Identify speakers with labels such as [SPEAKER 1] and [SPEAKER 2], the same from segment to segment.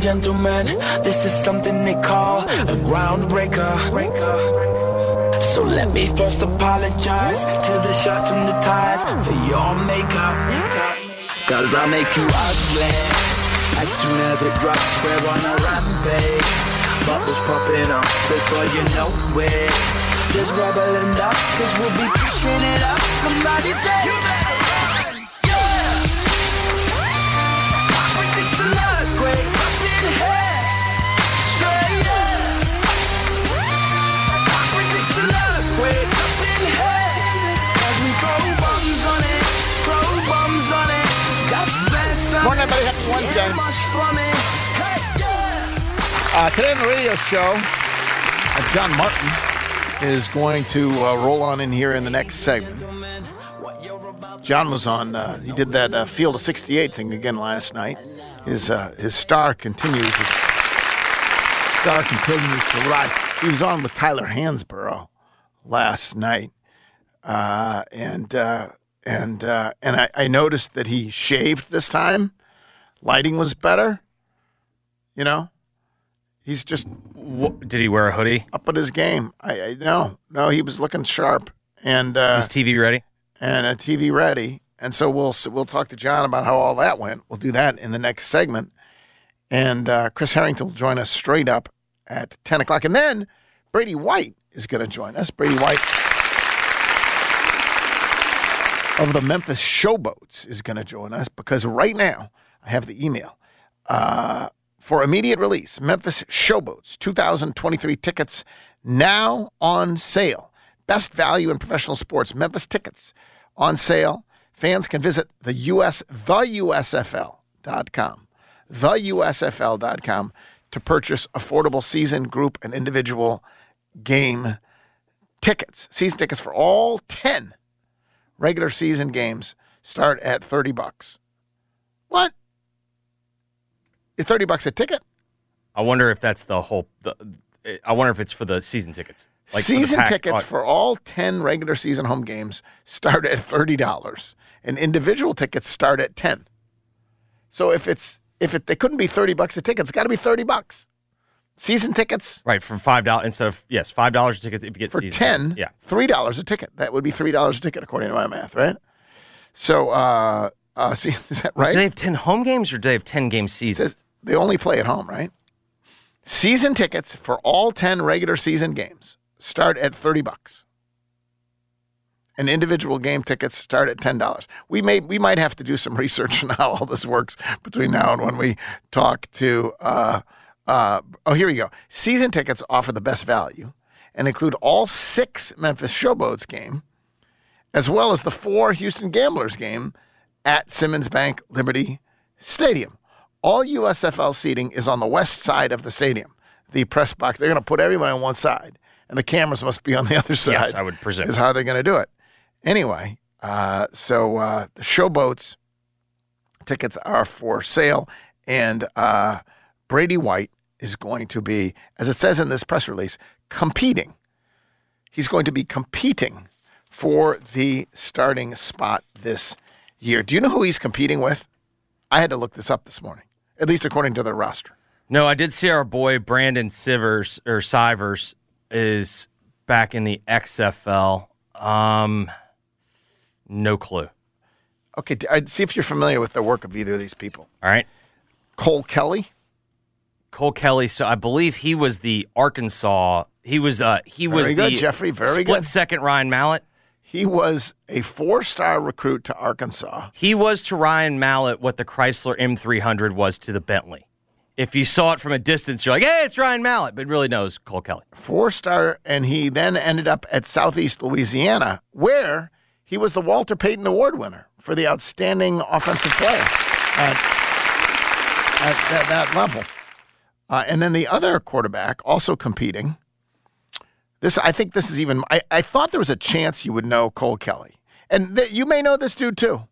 [SPEAKER 1] Gentlemen, this is something they call a groundbreaker. So let me first apologize to the shirts and the ties for your makeup. Cause I make you ugly as soon as it drops. We're on a rampage. Bubbles popping up before you know it. There's and dust, cause we'll be pushing it up. Somebody say,
[SPEAKER 2] everybody. Happy Wednesday. Uh, today on the radio show, uh, John Martin is going to uh, roll on in here in the next segment. John was on. Uh, he did that uh, Field of 68 thing again last night. His uh, his star continues. His star continues to rise. He was on with Tyler Hansbrough last night, and and uh, and I, I noticed that he shaved this time. Lighting was better. You know, he's just
[SPEAKER 3] Did he wear a hoodie?
[SPEAKER 2] up at his game. I, I no, no, he was looking sharp and uh,
[SPEAKER 3] Was TV ready?
[SPEAKER 2] and a TV ready. And so we'll we'll talk to John about how all that went. We'll do that in the next segment. And uh, Chris Herrington will join us straight up at ten o'clock, and then Brady White is going to join us. Brady White of the Memphis Showboats is going to join us because right now I have the email. Uh, for immediate release, Memphis Showboats 2023 tickets now on sale. Best value in professional sports. Memphis tickets on sale. Fans can visit the US, theusfl.com, theusfl.com to purchase affordable season, group, and individual game tickets. Season tickets for all 10 regular season games start at 30 bucks. What? Is 30 bucks a ticket?
[SPEAKER 3] I wonder if that's the whole. The, I wonder if it's for the season tickets. Like for
[SPEAKER 2] season
[SPEAKER 3] pack-
[SPEAKER 2] tickets for all 10 regular season home games start at $30 and individual tickets start at 10 so if it's if it they couldn't be 30 bucks a ticket it's got to be 30 bucks season tickets
[SPEAKER 3] right for five dollars instead of yes five dollars a ticket if you get
[SPEAKER 2] for
[SPEAKER 3] season
[SPEAKER 2] 10
[SPEAKER 3] tickets. Yeah,
[SPEAKER 2] three dollars a ticket that would be three dollars a ticket according to my math right so uh uh see is that right
[SPEAKER 3] Do they have ten home games or do they have ten game seasons?
[SPEAKER 2] They only play at home, right? Season tickets for all 10 regular season games start at 30 bucks. And individual game tickets start at $10. We may we might have to do some research on how all this works between now and when we talk to uh uh oh here we go. Season tickets offer the best value and include all 6 Memphis Showboats game as well as the 4 Houston Gamblers game at Simmons Bank Liberty Stadium. All USFL seating is on the west side of the stadium. The press box, they're going to put everyone on one side, and the cameras must be on the other side.
[SPEAKER 3] Yes, I would presume.
[SPEAKER 2] Is how they're going to do it. Anyway, uh, so uh, the showboats tickets are for sale, and uh, Brady White is going to be, as it says in this press release, competing. He's going to be competing for the starting spot this year. Do you know who he's competing with? I had to look this up this morning, at least according to their roster.
[SPEAKER 3] No, I did see our boy Brandon Sivers or Sivers is back in the XFL. Um, no clue.
[SPEAKER 2] Okay, I'd see if you're familiar with the work of either of these people.
[SPEAKER 3] All right.
[SPEAKER 2] Cole Kelley.
[SPEAKER 3] Cole Kelley. So I believe he was the Arkansas. He was. Uh, he was
[SPEAKER 2] good,
[SPEAKER 3] the
[SPEAKER 2] Jeffrey, very
[SPEAKER 3] split
[SPEAKER 2] good.
[SPEAKER 3] second Ryan Mallett.
[SPEAKER 2] He was a four-star recruit to Arkansas.
[SPEAKER 3] He was to Ryan Mallett what the Chrysler M300 was to the Bentley. If you saw it from a distance, you're like, "Hey, it's Ryan Mallett," but really knows Cole Kelley.
[SPEAKER 2] Four-star, and he then ended up at Southeast Louisiana, where he was the Walter Payton Award winner for the outstanding offensive player at, at that, that level. Uh, and then the other quarterback also competing. This, I think, this is even. I, I thought there was a chance you would know Cole Kelley, and th- you may know this dude too.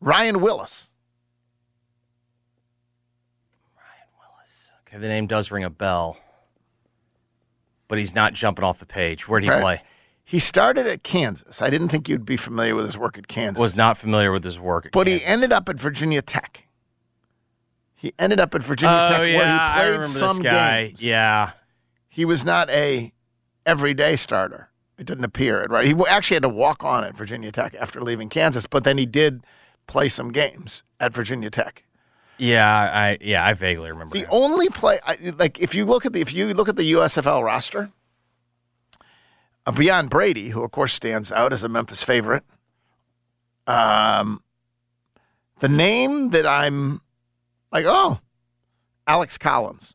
[SPEAKER 2] Ryan Willis. Ryan Willis.
[SPEAKER 3] Okay, the name does ring a bell, but he's not jumping off the page. Where did he
[SPEAKER 2] Okay.
[SPEAKER 3] play?
[SPEAKER 2] He started at Kansas. I didn't think you'd be familiar with his work at Kansas.
[SPEAKER 3] Was not familiar with his work. At
[SPEAKER 2] But he ended up at Virginia Tech. He ended up at Virginia
[SPEAKER 3] Oh
[SPEAKER 2] Tech
[SPEAKER 3] yeah,
[SPEAKER 2] where he
[SPEAKER 3] I
[SPEAKER 2] played
[SPEAKER 3] remember
[SPEAKER 2] some
[SPEAKER 3] this guy.
[SPEAKER 2] games.
[SPEAKER 3] Yeah,
[SPEAKER 2] He was not a everyday starter. It didn't appear right. He actually had to walk on at Virginia Tech after leaving Kansas, but then he did play some games at Virginia Tech.
[SPEAKER 3] yeah, I yeah, I vaguely remember.
[SPEAKER 2] The
[SPEAKER 3] him.
[SPEAKER 2] only play, I- like if you look at the if you look at the USFL roster, uh, beyond Brady, who of course stands out as a Memphis favorite, um, the name that I'm like, oh, Alex Collins,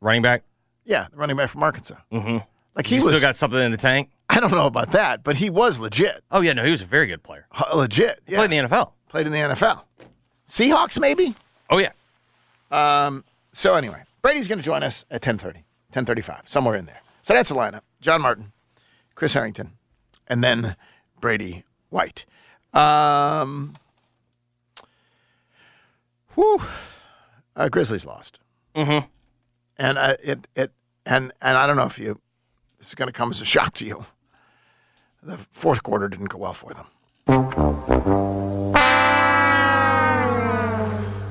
[SPEAKER 3] running back.
[SPEAKER 2] yeah, running back from Arkansas.
[SPEAKER 3] Mm-hmm.
[SPEAKER 2] Like
[SPEAKER 3] He
[SPEAKER 2] he was,
[SPEAKER 3] still got something in the tank.
[SPEAKER 2] I don't know about that, but he was legit,
[SPEAKER 3] Oh yeah, no, he was a very good player.
[SPEAKER 2] H- legit. Yeah,
[SPEAKER 3] Played in the NFL.
[SPEAKER 2] played in the NFL, Seahawks maybe.
[SPEAKER 3] Oh yeah.
[SPEAKER 2] Um, so anyway, Brady's going to join us at 10:30, 10:35, somewhere in there. So that's the lineup: John Martin, Chris Herrington, and then Brady White. Um, whew, uh, Grizzlies lost,
[SPEAKER 3] Mm-hmm.
[SPEAKER 2] and uh, it it and and I don't know if you this is going to come as a shock to you. The fourth quarter didn't go well for them.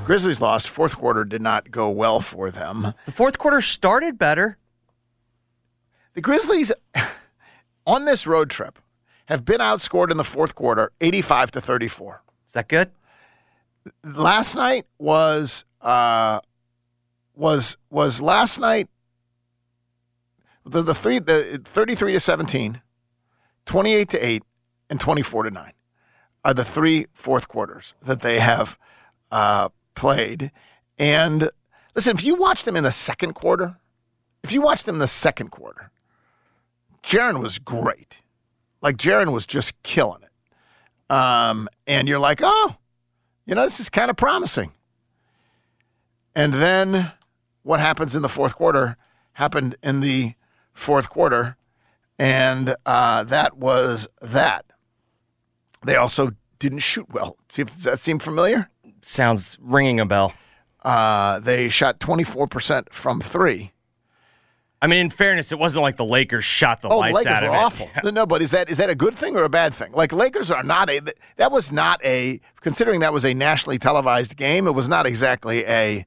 [SPEAKER 2] Grizzlies lost. Fourth quarter did not go well for them.
[SPEAKER 3] The fourth quarter started better.
[SPEAKER 2] The Grizzlies on this road trip have been outscored in the fourth quarter 85 to 34.
[SPEAKER 3] Is that good?
[SPEAKER 2] Last night was uh was was last night the the three the 33 to 17, 28 to 8 and 24 to 9 are the three fourth quarters that they have uh played. And listen, if you watch them in the second quarter, if you watch them in the second quarter, Jaren was great. Like Jaren was just killing it. Um, and you're like, oh, you know, this is kind of promising. And then what happens in the fourth quarter happened in the fourth quarter, and uh, that was that. They also didn't shoot well. See if does that seem familiar?
[SPEAKER 3] Sounds ringing a bell.
[SPEAKER 2] Uh, they shot 24% from three.
[SPEAKER 3] I mean, in fairness, it wasn't like the Lakers shot the
[SPEAKER 2] Oh,
[SPEAKER 3] lights
[SPEAKER 2] Lakers
[SPEAKER 3] out
[SPEAKER 2] were
[SPEAKER 3] of it.
[SPEAKER 2] awful. No, no, but is that is that a good thing or a bad thing? Like Lakers are not a that was not a considering that was a nationally televised game. It was not exactly a.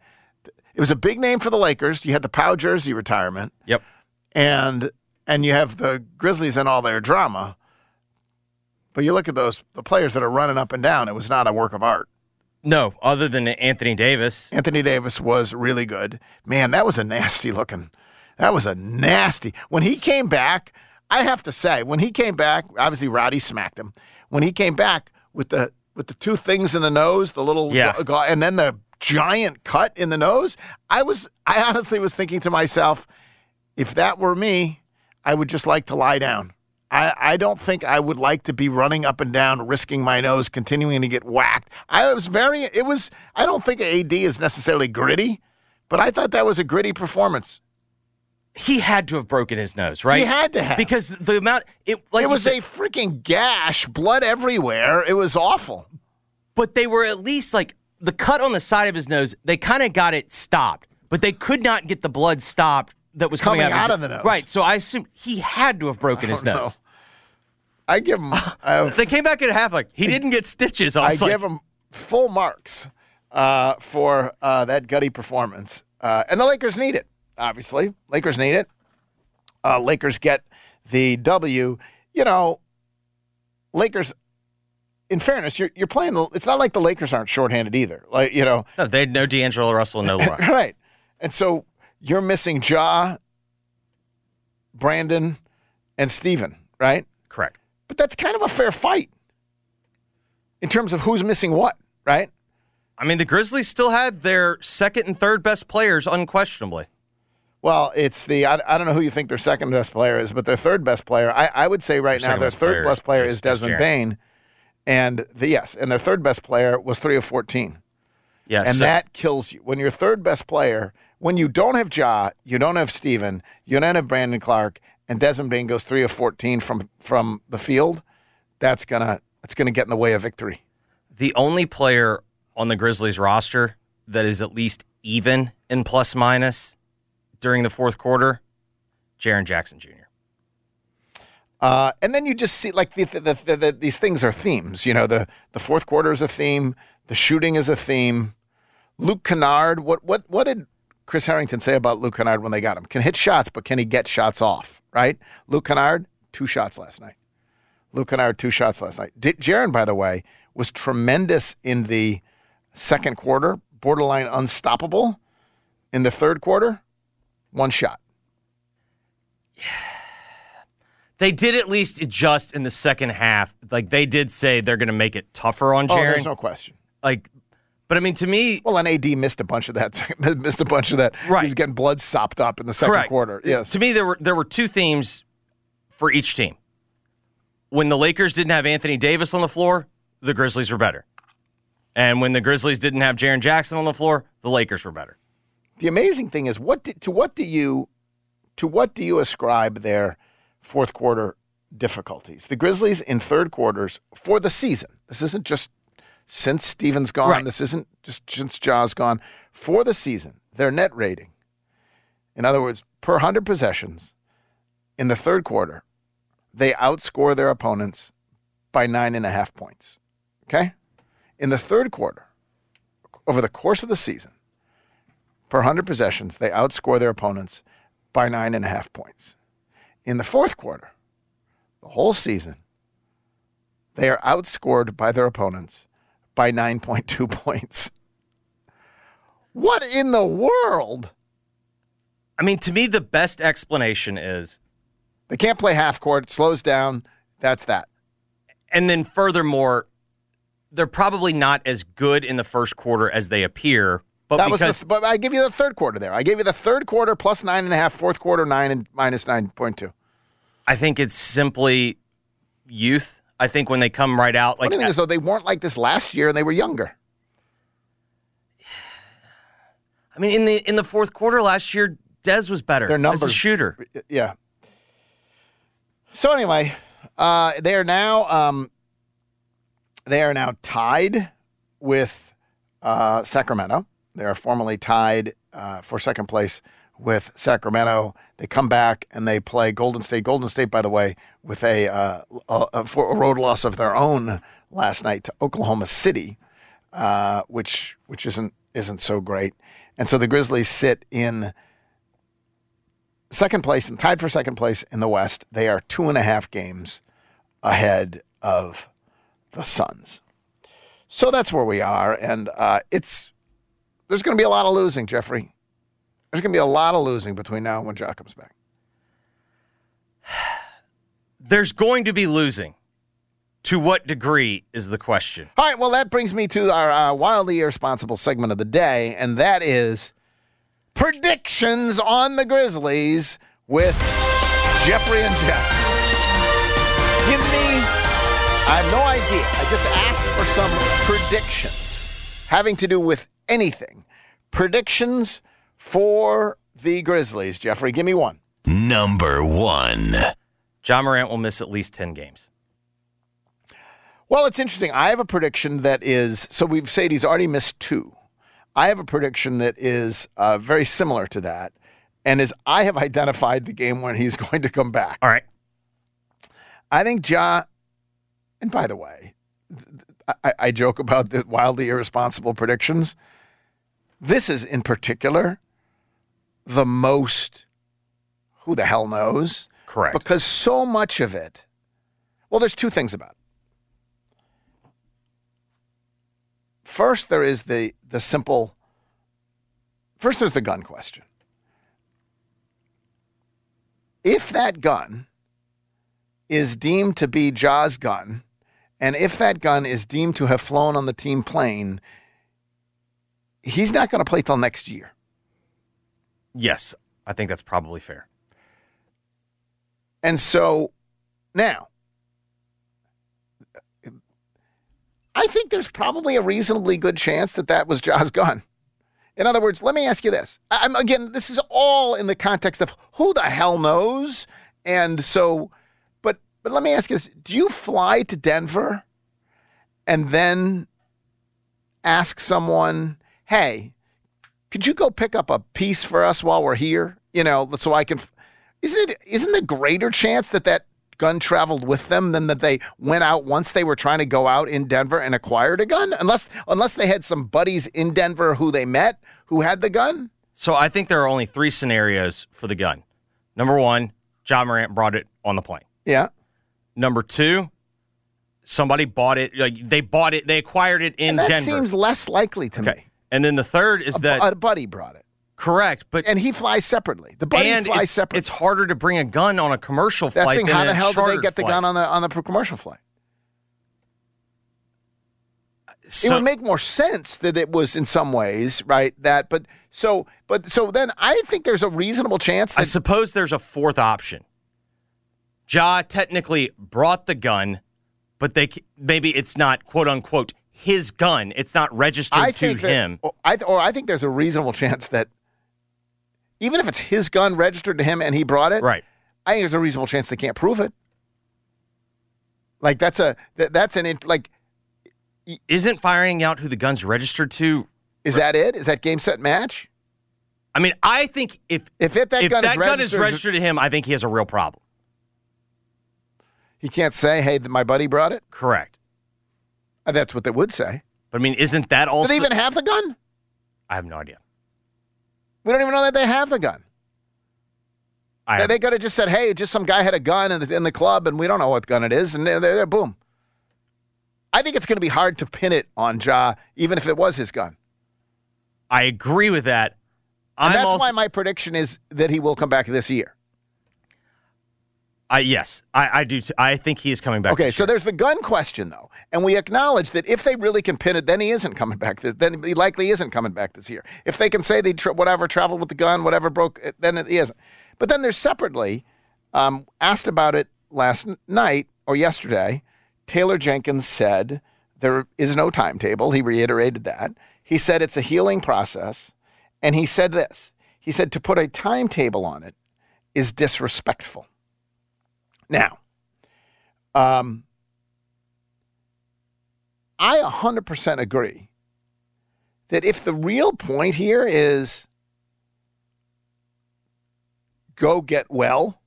[SPEAKER 2] It was a big name for the Lakers. You had the Pau jersey retirement,
[SPEAKER 3] Yep.
[SPEAKER 2] And and you have the Grizzlies and all their drama. But you look at those the players that are running up and down. It was not a work of art.
[SPEAKER 3] No, other than Anthony Davis.
[SPEAKER 2] Anthony Davis was really good. Man, that was a nasty looking. That was a nasty. When he came back, I have to say, when he came back, obviously Roddy smacked him. When he came back with the with the two things in the nose, the little
[SPEAKER 3] Yeah.
[SPEAKER 2] and then the giant cut in the nose, I was I honestly was thinking to myself, if that were me, I would just like to lie down. I, I don't think I would like to be running up and down, risking my nose, continuing to get whacked. I was very, it was, I don't think AD is necessarily gritty, but I thought that was a gritty performance.
[SPEAKER 3] He had to have broken his nose, right?
[SPEAKER 2] He had to have.
[SPEAKER 3] because the amount it like
[SPEAKER 2] it was
[SPEAKER 3] said-
[SPEAKER 2] a freaking gash, blood everywhere. It was awful.
[SPEAKER 3] but they were at least like the cut on the side of his nose. They kind of got it stopped, but they could not get the blood stopped that was coming,
[SPEAKER 2] Coming
[SPEAKER 3] out,
[SPEAKER 2] out of the nose.
[SPEAKER 3] Right. So I assume he had to have broken his
[SPEAKER 2] don't know.
[SPEAKER 3] nose.
[SPEAKER 2] I give him, I,
[SPEAKER 3] They came back at half like he didn't get stitches. I
[SPEAKER 2] I
[SPEAKER 3] like,
[SPEAKER 2] give him full marks uh, for uh, that gutty performance. Uh, and the Lakers need it, obviously. Lakers need it. Uh, Lakers get the W. You know, Lakers. In fairness, you're you're playing. The, it's not like the Lakers aren't shorthanded either. Like you know,
[SPEAKER 3] No, they had no D'Angelo Russell, no LeBron.
[SPEAKER 2] right? And so you're missing Ja, Brandon, and Steven, right?
[SPEAKER 3] Correct.
[SPEAKER 2] But that's kind of a fair fight in terms of who's missing what, right?
[SPEAKER 3] I mean, the Grizzlies still had their second and third best players unquestionably.
[SPEAKER 2] Well, it's the I, I don't know who you think their second best player is, but their third best player, I, I would say right
[SPEAKER 3] Their
[SPEAKER 2] now their third
[SPEAKER 3] player
[SPEAKER 2] best player
[SPEAKER 3] is-
[SPEAKER 2] is Desmond. Bane, and the yes, and their third best player was three of fourteen,
[SPEAKER 3] Yes.
[SPEAKER 2] and
[SPEAKER 3] so-
[SPEAKER 2] that kills you when your third best player. When you don't have Ja, you don't have Steven, you don't have Brandon Clarke, and Desmond Bane goes three of fourteen from from the field. That's gonna that's gonna get in the way of victory.
[SPEAKER 3] the only player on the Grizzlies roster that is at least even in plus minus during the fourth quarter, Jaren Jackson Jr.
[SPEAKER 2] Uh, and then you just see like the, the, the, the, these things are themes. You know, the the fourth quarter is a theme. The shooting is a theme. Luke Kennard. What what what did Chris Herrington say about Luke Kennard when they got him? Can hit shots, but can he get shots off? Right. Luke Kennard, two shots last night. Luke Kennard, two shots last night. D- Jaren, by the way, was tremendous in the second quarter, borderline unstoppable. In the third quarter, one shot. Yeah.
[SPEAKER 3] They did at least adjust in the second half. Like they did say they're going to make it tougher on
[SPEAKER 2] Oh,
[SPEAKER 3] Jaren.
[SPEAKER 2] there's no question.
[SPEAKER 3] like, but I mean, to me,
[SPEAKER 2] Well, and AD missed a bunch of that. missed a bunch of that.
[SPEAKER 3] Right.
[SPEAKER 2] He was getting blood sopped up in the second
[SPEAKER 3] correct.
[SPEAKER 2] quarter. Yes.
[SPEAKER 3] To me, there were there were two themes for each team. When the Lakers didn't have Anthony Davis on the floor, the Grizzlies were better. And when the Grizzlies didn't have Jaren Jackson on the floor, the Lakers were better.
[SPEAKER 2] The amazing thing is, what do, to what do you to what do you ascribe their fourth quarter difficulties? The Grizzlies in third quarters for the season. This isn't just since Steven's gone.
[SPEAKER 3] Right.
[SPEAKER 2] This isn't just since Ja's gone. For the season, their net rating, in other words, per hundred possessions, in the third quarter, they outscore their opponents by nine and a half points. Okay, in the third quarter, over the course of the season per 100 possessions, they outscore their opponents by nine and a half points. In the fourth quarter, the whole season, they are outscored by their opponents by 9.2 points. What in the world?
[SPEAKER 3] I mean, to me, the best explanation is,
[SPEAKER 2] They can't play half court, it slows down. That's that.
[SPEAKER 3] and then furthermore, they're probably not as good in the first quarter as they appear. But
[SPEAKER 2] That was
[SPEAKER 3] because
[SPEAKER 2] the, but I give you the third quarter there. I gave you the third quarter plus nine and a half, fourth quarter nine and minus 9.2.
[SPEAKER 3] I think it's simply youth. I think when they come right out, like
[SPEAKER 2] Funny thing is, though, they weren't like this last year and they were younger.
[SPEAKER 3] I mean, in the in the fourth quarter last year, Dez was better
[SPEAKER 2] Their
[SPEAKER 3] as a
[SPEAKER 2] numbers-
[SPEAKER 3] shooter.
[SPEAKER 2] Yeah. So anyway, uh, they are now um, they are now tied with uh, Sacramento. They are formally tied uh, for second place with Sacramento. They come back and they play Golden State. Golden State, by the way, with a, uh, a, a, road loss of their own last night to Oklahoma City, uh, which which isn't isn't so great. And so the Grizzlies sit in second place and tied for second place in the West. They are two and a half games ahead of the Suns. So that's where we are, and uh, it's there's going to be a lot of losing, Jeffrey. There's going to be a lot of losing between now and when Jack comes back.
[SPEAKER 3] There's going to be losing. To what degree is the question?
[SPEAKER 2] All right, well, that brings me to our uh, wildly irresponsible segment of the day, and that is predictions on the Grizzlies with Jeffrey and Jeff. Give me, I have no idea. I just asked for some predictions having to do with anything. Predictions for the Grizzlies. Jeffrey, give me one.
[SPEAKER 4] Number one.
[SPEAKER 3] John Morant will miss at least 10 games.
[SPEAKER 2] Well, it's interesting. I have a prediction that is so we've said he's already missed two. I have a prediction that is uh, very similar to that, and is I have identified the game when he's going to come back.
[SPEAKER 3] All right.
[SPEAKER 2] I think Ja. And by the way, I, I joke about the wildly irresponsible predictions. This is in particular the most. who the hell knows?
[SPEAKER 3] Correct.
[SPEAKER 2] Because so much of it, well, there's two things about it. First, there is the the simple. First, there's the gun question. If that gun is deemed to be Ja's gun, and if that gun is deemed to have flown on the team plane, he's not going to play till next year.
[SPEAKER 3] Yes, I think that's probably fair.
[SPEAKER 2] And so now, I think there's probably a reasonably good chance that that was Ja's gun. In other words, let me ask you this. I'm again, this is all in the context of who the hell knows. And so, but but let me ask you this: Do you fly to Denver and then ask someone, "Hey, could you go pick up a piece for us while we're here?" You know, so I can. Isn't it? Isn't the greater chance that that gun traveled with them than that they went out once they were trying to go out in Denver and acquired a gun? Unless unless they had some buddies in Denver who they met who had the gun.
[SPEAKER 3] So I think there are only three scenarios for the gun. Number one, John Morant brought it on the plane.
[SPEAKER 2] Yeah.
[SPEAKER 3] Number two, somebody bought it. Like they bought it, they acquired it in
[SPEAKER 2] And that
[SPEAKER 3] Denver.
[SPEAKER 2] seems less likely to
[SPEAKER 3] okay.
[SPEAKER 2] me.
[SPEAKER 3] And then the third is
[SPEAKER 2] A,
[SPEAKER 3] that
[SPEAKER 2] a buddy brought it,
[SPEAKER 3] correct, but
[SPEAKER 2] and he flies separately. The buddy
[SPEAKER 3] and
[SPEAKER 2] flies
[SPEAKER 3] it's,
[SPEAKER 2] separately.
[SPEAKER 3] it's harder to bring a gun on a commercial
[SPEAKER 2] That's
[SPEAKER 3] flight
[SPEAKER 2] thing. How the hell did they get the
[SPEAKER 3] flight.
[SPEAKER 2] gun on the on the commercial flight? it would make more sense that it was in some ways right that but so but so then i think there's a reasonable chance
[SPEAKER 3] I suppose there's a fourth option. Ja technically brought the gun, but they maybe it's not quote unquote his gun. It's not registered
[SPEAKER 2] I
[SPEAKER 3] to
[SPEAKER 2] that-
[SPEAKER 3] him.
[SPEAKER 2] or I, or I think there's a reasonable chance that even if it's his gun registered to him and he brought it
[SPEAKER 3] Right.
[SPEAKER 2] i think there's a reasonable chance they can't prove it like that's a that, that's an like
[SPEAKER 3] Isn't firing out who the gun's registered to?
[SPEAKER 2] is that it is that game set match
[SPEAKER 3] I mean, I think if
[SPEAKER 2] if it that
[SPEAKER 3] if
[SPEAKER 2] gun
[SPEAKER 3] that
[SPEAKER 2] is
[SPEAKER 3] gun is registered to him, I think he has a real problem.
[SPEAKER 2] he can't say hey my buddy brought it
[SPEAKER 3] Correct.
[SPEAKER 2] Uh, that's what they would say
[SPEAKER 3] But I mean, isn't that also?
[SPEAKER 2] do they even have the gun
[SPEAKER 3] I have no idea.
[SPEAKER 2] we don't even know that they have the gun
[SPEAKER 3] I
[SPEAKER 2] They, they could have just said, "Hey, just some guy had a gun in the, in the club, and we don't know what gun it is," and they're there, boom. I think it's going to be hard to pin it on Ja, even if it was his gun.
[SPEAKER 3] I agree with that.
[SPEAKER 2] And
[SPEAKER 3] I'm
[SPEAKER 2] that's
[SPEAKER 3] also,
[SPEAKER 2] why my prediction is that he will come back this year.
[SPEAKER 3] I yes, I, I do. T- I think he is coming back.
[SPEAKER 2] Okay, so there's the gun question though, and we acknowledge that if they really can pin it, then he isn't coming back. This, then he likely isn't coming back this year. If they can say they tra- whatever traveled with the gun, whatever broke, it, then it, he isn't. But then there's separately um, asked about it last n- night or yesterday. Taylor Jenkins said there is no timetable. He reiterated that. He said it's a healing process, and he said this. He said to put a timetable on it is disrespectful. Now, um, I 100% agree that if the real point here is go get well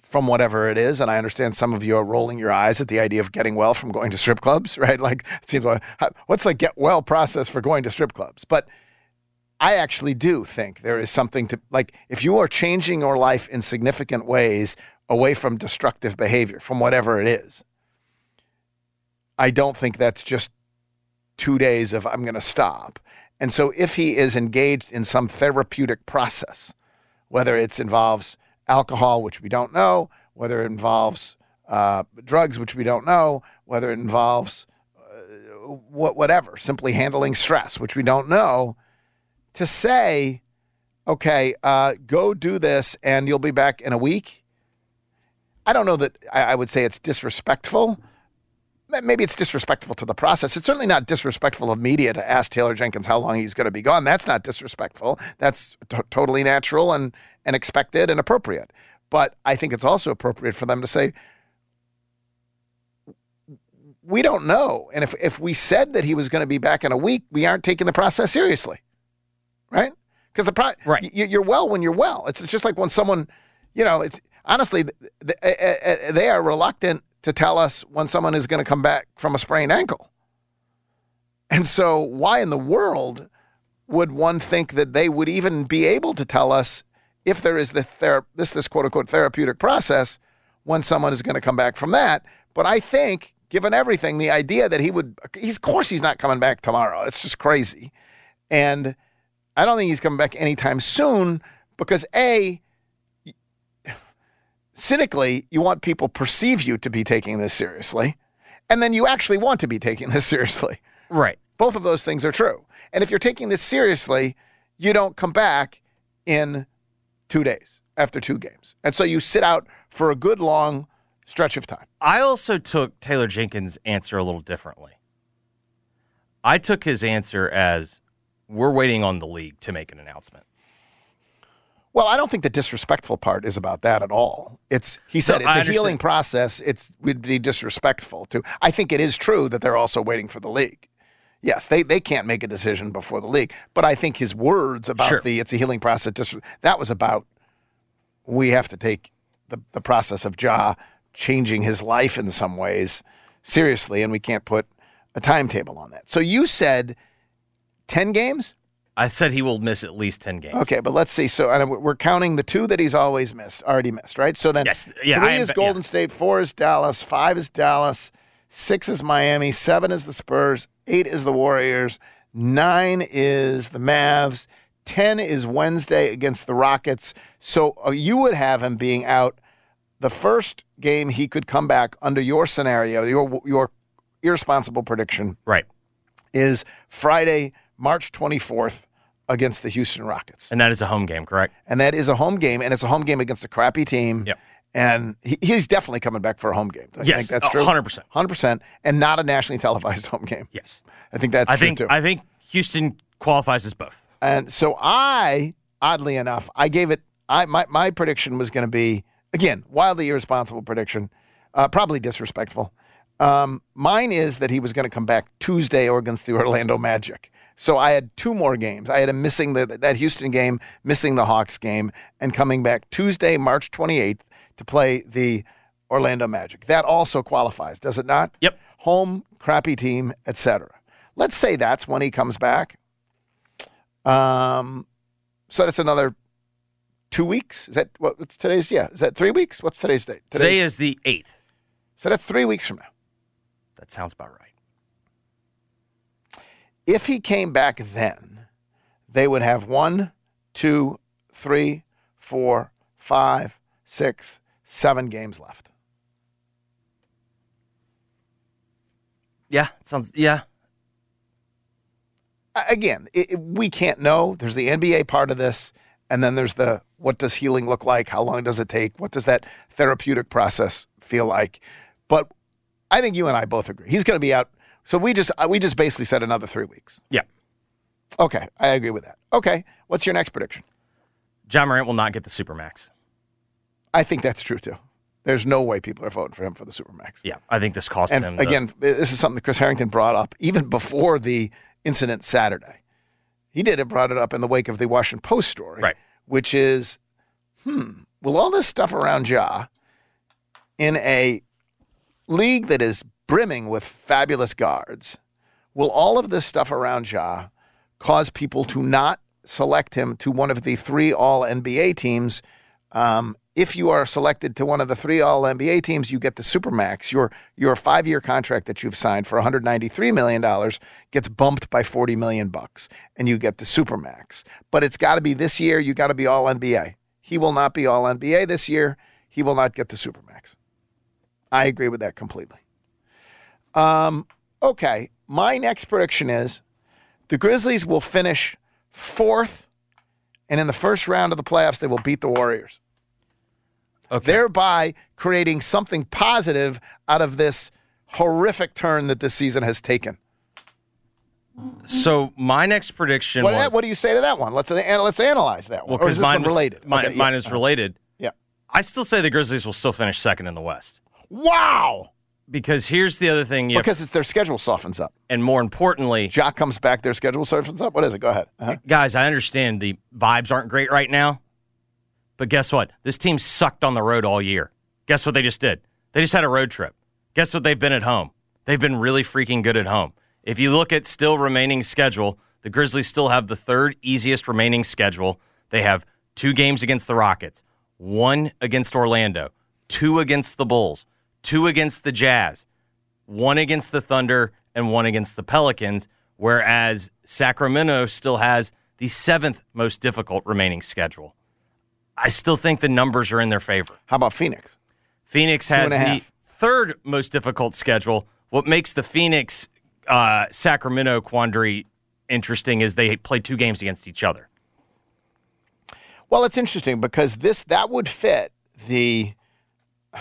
[SPEAKER 2] from whatever it is, and I understand some of you are rolling your eyes at the idea of getting well from going to strip clubs, right? Like, it seems like, what's the get well process for going to strip clubs? But I actually do think there is something to, like, if you are changing your life in significant ways away from destructive behavior, from whatever it is, I don't think that's just two days of I'm going to stop. And so if he is engaged in some therapeutic process, whether it involves alcohol, which we don't know, whether it involves uh, drugs, which we don't know, whether it involves uh, wh- whatever, simply handling stress, which we don't know, to say, okay, uh, go do this and you'll be back in a week. I don't know that I, I would say it's disrespectful. Maybe it's disrespectful to the process. It's certainly not disrespectful of media to ask Taylor Jenkins how long he's going to be gone. That's not disrespectful. That's to- totally natural and, and expected and appropriate. But I think it's also appropriate for them to say, we don't know. And if, if we said that he was going to be back in a week, we aren't taking the process seriously. Right? Because the pro-
[SPEAKER 3] Right.
[SPEAKER 2] y- you're well when you're well. It's just like when someone, you know, it's honestly, th- uh, uh, they are reluctant to tell us when someone is going to come back from a sprained ankle. And so, why in the world would one think that they would even be able to tell us if there is the ther- this this quote unquote therapeutic process when someone is going to come back from that. But I think, given everything, the idea that he would, he's of course he's not coming back tomorrow. It's just crazy, and I don't think he's coming back anytime soon because a cynically, you want people perceive you to be taking this seriously, and then you actually want to be taking this seriously.
[SPEAKER 3] Right.
[SPEAKER 2] Both of those things are true. And if you're taking this seriously, you don't come back in two days after two games. And so you sit out for a good long stretch of time.
[SPEAKER 3] I also took Taylor Jenkins' answer a little differently. I took his answer as we're waiting on the league to make an announcement.
[SPEAKER 2] Well, I don't think the disrespectful part is about that at all. It's he said
[SPEAKER 3] No,
[SPEAKER 2] it's
[SPEAKER 3] I
[SPEAKER 2] a healing process. It's would be disrespectful to. I think it is true that they're also waiting for the league. Yes, they they can't make a decision before the league, but I think his words about
[SPEAKER 3] Sure.
[SPEAKER 2] the it's a healing process dis- that was about we have to take the the process of Ja changing his life in some ways seriously, and we can't put a timetable on that. So you said ten games.
[SPEAKER 3] I said he will miss at least 10 games.
[SPEAKER 2] Okay, but let's see. So and we're counting the two that he's always missed, already missed, right? So then
[SPEAKER 3] Yes, yeah,
[SPEAKER 2] three is Golden
[SPEAKER 3] yeah.
[SPEAKER 2] State, four is Dallas, five is Dallas, six is Miami, seven is the Spurs, eight is the Warriors, nine is the Mavs, ten is Wednesday against the Rockets. So uh, you would have him being out the first game he could come back under your scenario, your your irresponsible prediction
[SPEAKER 3] Right.
[SPEAKER 2] is Friday, March 24th against the Houston Rockets.
[SPEAKER 3] And that is a home game, correct?
[SPEAKER 2] And that is a home game, and it's a home game against a crappy team.
[SPEAKER 3] Yep.
[SPEAKER 2] And he, he's definitely coming back for a home game. I
[SPEAKER 3] Yes,
[SPEAKER 2] think that's true.
[SPEAKER 3] hundred percent.
[SPEAKER 2] 100%. And not a nationally televised home game.
[SPEAKER 3] Yes.
[SPEAKER 2] I think that's
[SPEAKER 3] I
[SPEAKER 2] true
[SPEAKER 3] think
[SPEAKER 2] too.
[SPEAKER 3] I think Houston qualifies as both.
[SPEAKER 2] And so I, oddly enough, I gave it. I my my prediction was going to be again wildly irresponsible prediction, uh, probably disrespectful. Um, mine is that he was going to come back Tuesday or against the Orlando Magic. So I had two more games. I had him missing the, that Houston game, missing the Hawks game, and coming back Tuesday, March 28th to play the Orlando Magic. That also qualifies, does it not?
[SPEAKER 3] Yep.
[SPEAKER 2] Home, crappy team, etc. Let's say that's when he comes back. Um, so that's another two weeks. Is that what? What's today's? Yeah, is that three weeks? What's today's date?
[SPEAKER 3] Today is the 8th.
[SPEAKER 2] so that's three weeks from now.
[SPEAKER 3] That sounds about right.
[SPEAKER 2] If he came back then, they would have one, two, three, four, five, six, seven games left.
[SPEAKER 3] Yeah, it sounds yeah.
[SPEAKER 2] Again, it, it- we can't know. There's the NBA part of this, and then there's the what does healing look like? How long does it take? What does that therapeutic process feel like? But I think you and I both agree he's going to be out. So we just uh, we just basically said another three weeks.
[SPEAKER 3] Yeah.
[SPEAKER 2] Okay, I agree with that. Okay, what's your next prediction?
[SPEAKER 3] John Morant will not get the supermax.
[SPEAKER 2] I think that's true too. There's no way people are voting for him for the supermax.
[SPEAKER 3] Yeah, I think this cost
[SPEAKER 2] And
[SPEAKER 3] him the-
[SPEAKER 2] again, this is something that Chris Herrington brought up even before the incident Saturday. He did it, brought it up in the wake of the Washington Post story,
[SPEAKER 3] Right.
[SPEAKER 2] which is, hmm, will all this stuff around Ja in a league that is brimming with fabulous guards, will all of this stuff around Ja cause people to not select him to one of the three All NBA teams? Um, if you are selected to one of the three All NBA teams, you get the Supermax. Your your five year contract that you've signed for 193 million dollars gets bumped by 40 million bucks, and you get the Supermax. But it's got to be this year. You got to be All NBA. He will not be All NBA this year. He will not get the Supermax. I agree with that completely. Um, okay, my next prediction is the Grizzlies will finish fourth, and in the first round of the playoffs, they will beat the Warriors,
[SPEAKER 3] okay.
[SPEAKER 2] thereby creating something positive out of this horrific turn that this season has taken.
[SPEAKER 3] So my next prediction
[SPEAKER 2] What,
[SPEAKER 3] was
[SPEAKER 2] what do you say to that one? Let's let's analyze that one.
[SPEAKER 3] well
[SPEAKER 2] or is
[SPEAKER 3] because mine was
[SPEAKER 2] related?
[SPEAKER 3] Mine,
[SPEAKER 2] Okay,
[SPEAKER 3] mine
[SPEAKER 2] yeah.
[SPEAKER 3] is related.
[SPEAKER 2] Yeah.
[SPEAKER 3] I still say the Grizzlies will still finish second in the West
[SPEAKER 2] Wow.
[SPEAKER 3] Because here's the other thing.
[SPEAKER 2] Because it's their schedule softens up.
[SPEAKER 3] and more importantly,
[SPEAKER 2] Jock comes back, their schedule softens up. What is it? Go ahead. Uh-huh.
[SPEAKER 3] guys, I understand the vibes aren't great right now, but guess what? This team sucked on the road all year. Guess what they just did? They just had a road trip. Guess what they've been at home? They've been really freaking good at home. If you look at still remaining schedule, the Grizzlies still have the third easiest remaining schedule. They have two games against the Rockets, one against Orlando, two against the Bulls, two against the Jazz, one against the Thunder, and one against the Pelicans, whereas Sacramento still has the seventh most difficult remaining schedule. I still think the numbers are in their favor.
[SPEAKER 2] How about Phoenix?
[SPEAKER 3] Phoenix has the third most difficult schedule. What makes the Phoenix uh, Sacramento quandary interesting is they play two games against each other.
[SPEAKER 2] Well, it's interesting because this that would fit the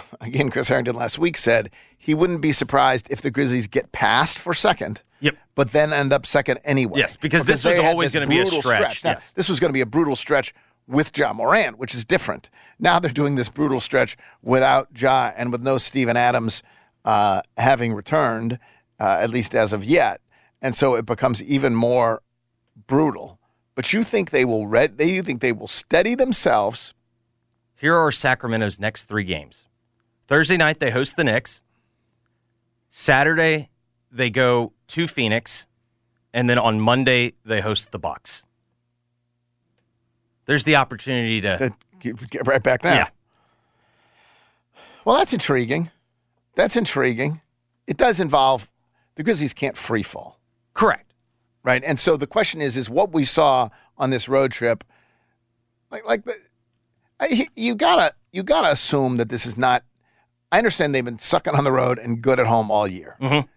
[SPEAKER 2] again. Chris Herrington last week said he wouldn't be surprised if the Grizzlies get past for second.
[SPEAKER 3] Yep.
[SPEAKER 2] But then end up second anyway.
[SPEAKER 3] Yes, because this was always gonna be a
[SPEAKER 2] brutal
[SPEAKER 3] stretch,
[SPEAKER 2] Now,
[SPEAKER 3] yes.
[SPEAKER 2] This was going to be a brutal stretch with Ja Morant, which is different. Now they're doing this brutal stretch without Ja and with no Steven Adams uh, having returned, uh, at least as of yet, and so it becomes even more brutal. But you think they will red? They you think they will steady themselves?
[SPEAKER 3] Here are Sacramento's next three games. Thursday night, they host the Knicks. Saturday, they go to Phoenix. And then on Monday, they host the Bucks. There's the opportunity to.
[SPEAKER 2] get right back now.
[SPEAKER 3] Yeah.
[SPEAKER 2] Well, that's intriguing. That's intriguing. It does involve the Grizzlies can't free fall,
[SPEAKER 3] Correct.
[SPEAKER 2] right? And so the question is, is what we saw on this road trip, like, like the, I, you gotta, you gotta assume that this is not. I understand they've been sucking on the road and good at home all year.
[SPEAKER 3] Mhm.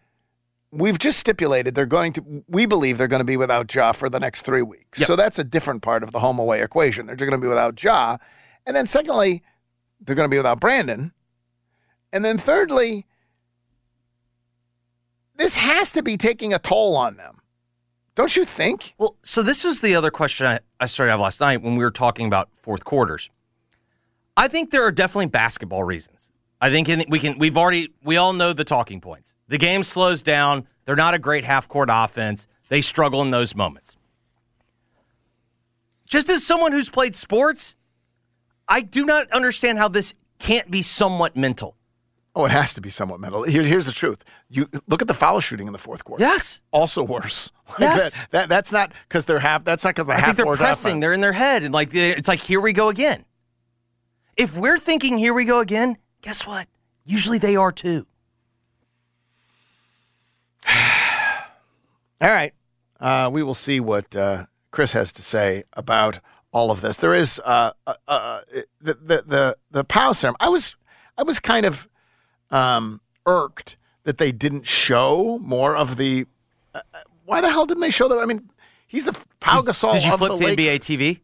[SPEAKER 2] We've just stipulated they're going to. We believe they're going to be without Ja for the next three weeks.
[SPEAKER 3] Yep.
[SPEAKER 2] So that's a different part of the home away equation. They're going to be without Ja, and then secondly, they're going to be without Brandon, and then thirdly, this has to be taking a toll on them. Don't you think?
[SPEAKER 3] Well, so this was the other question I, I started out last night when we were talking about fourth quarters. I think there are definitely basketball reasons. I think in, we can we've already we all know the talking points. The game slows down. They're not a great half court offense. They struggle in those moments. Just as someone who's played sports, I do not understand how this can't be somewhat mental.
[SPEAKER 2] Oh, it has to be somewhat mental. Here, here's the truth. You look at the foul shooting in the fourth quarter.
[SPEAKER 3] Yes.
[SPEAKER 2] Also worse. Like
[SPEAKER 3] Yes.
[SPEAKER 2] that, that- that's not because they're half. That's not because they're
[SPEAKER 3] I
[SPEAKER 2] half.
[SPEAKER 3] think they're pressing.
[SPEAKER 2] offense.
[SPEAKER 3] They're in their head, and like it's like here we go again. If we're thinking here we go again, guess what? Usually they are too.
[SPEAKER 2] All right. Uh, we will see what uh, Chris has to say about all of this. There is uh, uh, uh, the the the the Pau ceremony. I was I was kind of um, irked that they didn't show more of the. Uh, why the hell didn't they show that? I mean, he's the Pau Gasol
[SPEAKER 3] Did you
[SPEAKER 2] of
[SPEAKER 3] flip
[SPEAKER 2] the
[SPEAKER 3] to
[SPEAKER 2] Lakers.
[SPEAKER 3] NBA TV?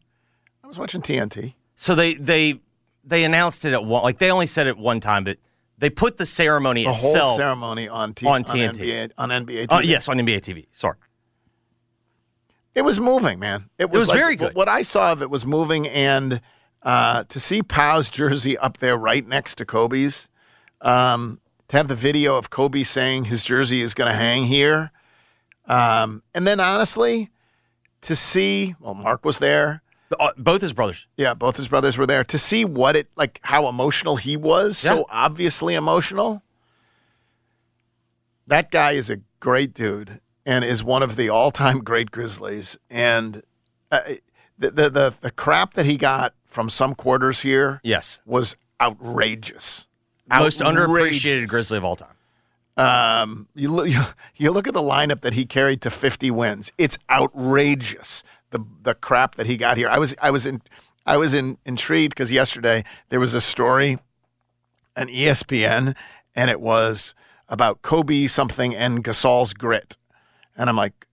[SPEAKER 2] I was watching TNT.
[SPEAKER 3] So they they they announced it at one. Like they only said it one time, but they put the ceremony
[SPEAKER 2] The whole ceremony on, T-
[SPEAKER 3] on TNT.
[SPEAKER 2] NBA, on NBA.
[SPEAKER 3] Oh
[SPEAKER 2] TV.
[SPEAKER 3] yes, on NBA TV. Sorry.
[SPEAKER 2] It was moving, man. It was,
[SPEAKER 3] was
[SPEAKER 2] like-
[SPEAKER 3] very good.
[SPEAKER 2] What I saw of it was moving, and uh, to see Pau's jersey up there right next to Kobe's, um, to have the video of Kobe saying his jersey is going to hang here, um, and then honestly, to see well, Mark was there.
[SPEAKER 3] Uh, both his brothers.
[SPEAKER 2] Yeah, both his brothers were there to see what it like how emotional he was.
[SPEAKER 3] Yeah.
[SPEAKER 2] So obviously emotional. That guy is a great dude and is one of the all-time great Grizzlies. And uh, the, the the the crap that he got from some quarters here
[SPEAKER 3] Yes.
[SPEAKER 2] was outrageous.
[SPEAKER 3] Most underappreciated Grizzly of all time.
[SPEAKER 2] Um, you look you, you look at the lineup that he carried to 50 wins. It's outrageous the the crap that he got here. I was I was in I was in, intrigued because yesterday there was a story on ESPN and it was about Kobe something and Gasol's grit, and I'm like,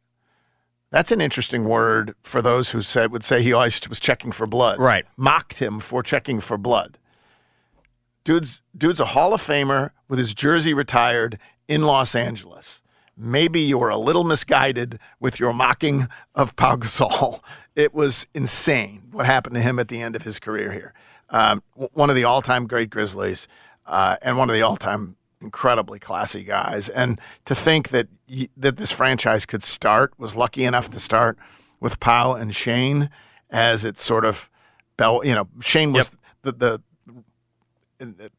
[SPEAKER 2] that's an interesting word for those who said would say he always was checking for blood.
[SPEAKER 3] Right.
[SPEAKER 2] Mocked him for checking for blood. Dude's dude's a Hall of Famer with his jersey retired in Los Angeles. Maybe you were a little misguided with your mocking of Pau Gasol. It was insane what happened to him at the end of his career here. Um, one of the all-time great Grizzlies, uh, and one of the all-time incredibly classy guys. And to think that y- that this franchise could start was lucky enough to start with Pau and Shane as it's sort of bell. You know, Shane was the the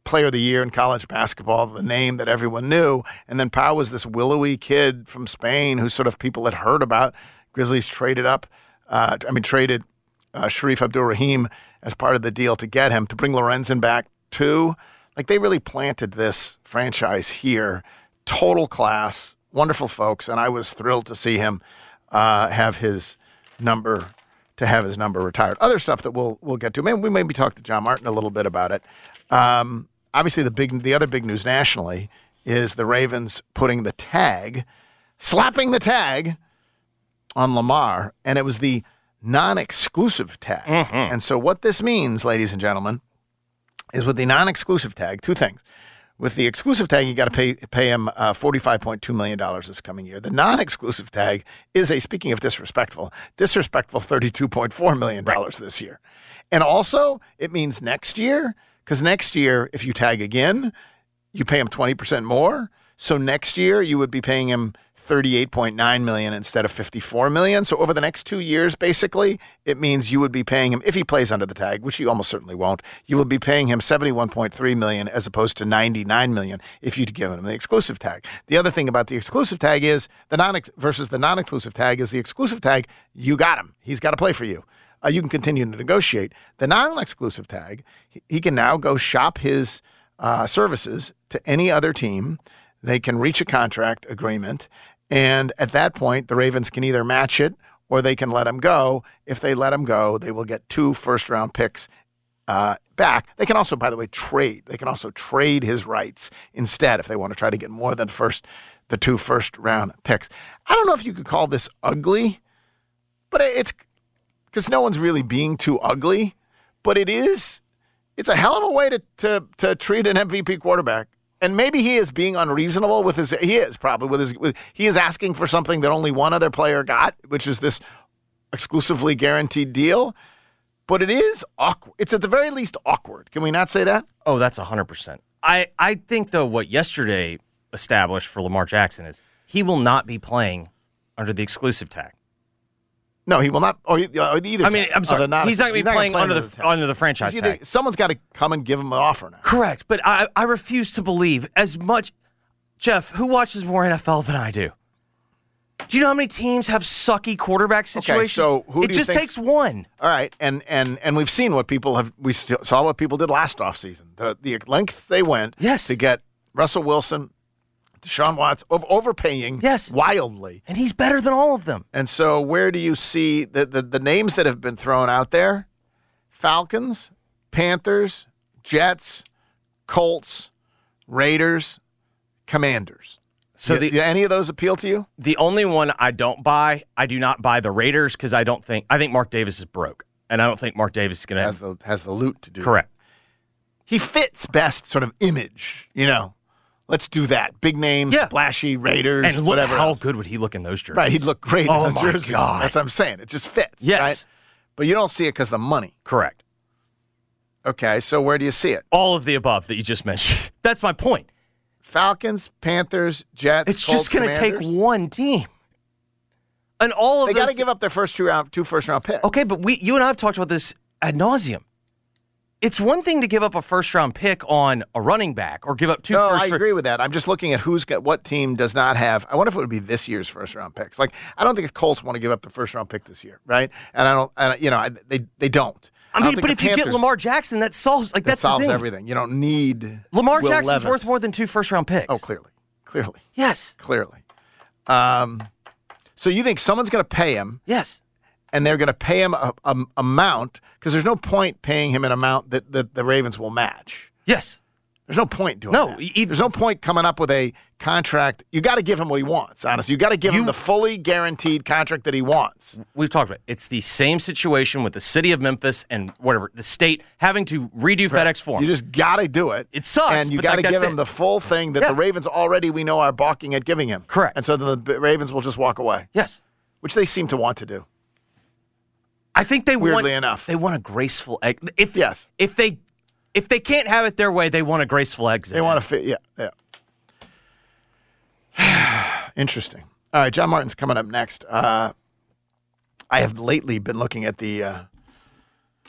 [SPEAKER 2] player of the year in college basketball, the name that everyone knew. And then Pau was this willowy kid from Spain who sort of people had heard about. Grizzlies traded up, uh, I mean, traded uh, Shareef Abdul Rahim as part of the deal to get him to bring Lorenzen back too. Like they really planted this franchise here. Total class, wonderful folks, and I was thrilled to see him uh, have his number to have his number retired. Other stuff that we'll we'll get to. Maybe we maybe talk to John Martin a little bit about it. Um, obviously, the big the other big news nationally is the Ravens putting the tag, slapping the tag on Lamar, and it was the non-exclusive tag. And so, what this means, ladies and gentlemen, is with the non-exclusive tag, two things. With the exclusive tag, you got to pay pay him uh, forty five point two million dollars this coming year. The non-exclusive tag is a speaking of disrespectful, disrespectful thirty two point four million dollars this year, and also it means next year because next year if you tag again, you pay him twenty percent more. So next year you would be paying him 38.9 million instead of 54 million. So over the next 2 years basically, it means you would be paying him if he plays under the tag, which he almost certainly won't. You will be paying him 71.3 million as opposed to 99 million if you'd given him the exclusive tag. The other thing about the exclusive tag is the non versus the non-exclusive tag is the exclusive tag, you got him. He's got to play for you. Uh, you can continue to negotiate. The non-exclusive tag, he, he can now go shop his uh, services to any other team. They can reach a contract agreement, and at that point, the Ravens can either match it or they can let him go. If they let him go, they will get two first round picks uh, back. They can also, by the way, trade. They can also trade his rights instead if they want to try to get more than first the two first round picks. I don't know if you could call this ugly, but it's because no one's really being too ugly. But it is. It's a hell of a way to to to treat an MVP quarterback and maybe he is being unreasonable with his he is probably with his with, he is asking for something that only one other player got which is this exclusively guaranteed deal but it is awkward it's at the very least awkward can we not say that
[SPEAKER 3] Oh, that's 100%. I, I think, though, what yesterday established for Lamar Jackson is he will not be playing under the exclusive tag.
[SPEAKER 2] No he will not or, or either
[SPEAKER 3] I mean, I'm sorry.
[SPEAKER 2] non-
[SPEAKER 3] he's not going to be playing
[SPEAKER 2] play
[SPEAKER 3] under the, under the franchise
[SPEAKER 2] either-
[SPEAKER 3] tag.
[SPEAKER 2] someone's got to come and give him an offer now
[SPEAKER 3] Correct. But I, I refuse to believe as much. Jeff, who watches more NFL than I do? Do you know how many teams have sucky quarterback situations?
[SPEAKER 2] Okay, so who
[SPEAKER 3] it
[SPEAKER 2] do you
[SPEAKER 3] just takes one.
[SPEAKER 2] All right, and and and we've seen what people have. We saw what people did last offseason. The the length they went
[SPEAKER 3] Yes.
[SPEAKER 2] to get Russell Wilson, Deshaun Watson, of overpaying
[SPEAKER 3] Yes.
[SPEAKER 2] wildly.
[SPEAKER 3] And he's better than all of them.
[SPEAKER 2] And so, where do you see the, the, the names that have been thrown out there? Falcons, Panthers, Jets, Colts, Raiders, Commanders.
[SPEAKER 3] So the
[SPEAKER 2] do any of those appeal to you?
[SPEAKER 3] the only one I don't buy, I do not buy the Raiders because I don't think I think Mark Davis is broke, and I don't think Mark Davis is going to
[SPEAKER 2] Has
[SPEAKER 3] have
[SPEAKER 2] the has the loot to do.
[SPEAKER 3] correct.
[SPEAKER 2] He fits best sort of image. You know, let's do that. Big names,
[SPEAKER 3] Yeah.
[SPEAKER 2] splashy Raiders,
[SPEAKER 3] And look,
[SPEAKER 2] whatever.
[SPEAKER 3] how
[SPEAKER 2] else.
[SPEAKER 3] good would he look in those jerseys?
[SPEAKER 2] Right, he'd look great
[SPEAKER 3] Oh
[SPEAKER 2] in the
[SPEAKER 3] my
[SPEAKER 2] jersey.
[SPEAKER 3] God.
[SPEAKER 2] That's what I'm saying. It just fits.
[SPEAKER 3] Yes.
[SPEAKER 2] right? But you don't see it because the money.
[SPEAKER 3] correct.
[SPEAKER 2] Okay, so where do you see it?
[SPEAKER 3] All of the above that you just mentioned. That's my point.
[SPEAKER 2] Falcons, Panthers, Jets.
[SPEAKER 3] It's just
[SPEAKER 2] going
[SPEAKER 3] going to take one team, and all of
[SPEAKER 2] They got to give up their first two round, two first round picks.
[SPEAKER 3] Okay, but we, you and I have talked about this ad nauseum. It's one thing to give up a first round pick on a running back or give up two
[SPEAKER 2] No,
[SPEAKER 3] first
[SPEAKER 2] I agree with that. I'm just looking at who's got what team does not have. I wonder if it would be this year's first round picks. Like, I don't think the Colts want to give up the first round pick this year, right? And I don't, and, you know, I, they they don't.
[SPEAKER 3] I
[SPEAKER 2] don't
[SPEAKER 3] mean, but if you get Lamar Jackson, that solves like
[SPEAKER 2] that
[SPEAKER 3] that's
[SPEAKER 2] solves
[SPEAKER 3] the thing.
[SPEAKER 2] everything. You don't need
[SPEAKER 3] Lamar
[SPEAKER 2] Will
[SPEAKER 3] Jackson's
[SPEAKER 2] Levis.
[SPEAKER 3] worth more than two first round picks.
[SPEAKER 2] Oh, clearly, clearly,
[SPEAKER 3] Yes.
[SPEAKER 2] clearly. Um, so you think someone's going to pay him,
[SPEAKER 3] Yes.
[SPEAKER 2] And they're going to pay him a, a amount because there's no point paying him an amount that, that the Ravens will match.
[SPEAKER 3] Yes.
[SPEAKER 2] There's no point doing
[SPEAKER 3] No,
[SPEAKER 2] that.
[SPEAKER 3] e-
[SPEAKER 2] There's no point coming up with a contract. You got to give him what he wants, honestly. You got to give him the fully guaranteed contract that he wants.
[SPEAKER 3] We've talked about it. It's the same situation with the city of Memphis and whatever the state having to redo FedEx Forum.
[SPEAKER 2] You just got to do it.
[SPEAKER 3] It sucks,
[SPEAKER 2] And you got to
[SPEAKER 3] like,
[SPEAKER 2] give him
[SPEAKER 3] it.
[SPEAKER 2] the full thing that
[SPEAKER 3] Yeah.
[SPEAKER 2] the Ravens already we know are balking at giving him.
[SPEAKER 3] Correct.
[SPEAKER 2] And so the Ravens will just walk away,
[SPEAKER 3] yes.
[SPEAKER 2] which they seem to want to do.
[SPEAKER 3] I think they
[SPEAKER 2] Weirdly
[SPEAKER 3] want,
[SPEAKER 2] enough.
[SPEAKER 3] they want a graceful exit. If
[SPEAKER 2] Yes.
[SPEAKER 3] if they if they can't have it their way, they want a graceful exit.
[SPEAKER 2] They want to fit. Yeah, yeah. Interesting. All right, John Martin's coming up next. Uh, I have lately been looking at the uh,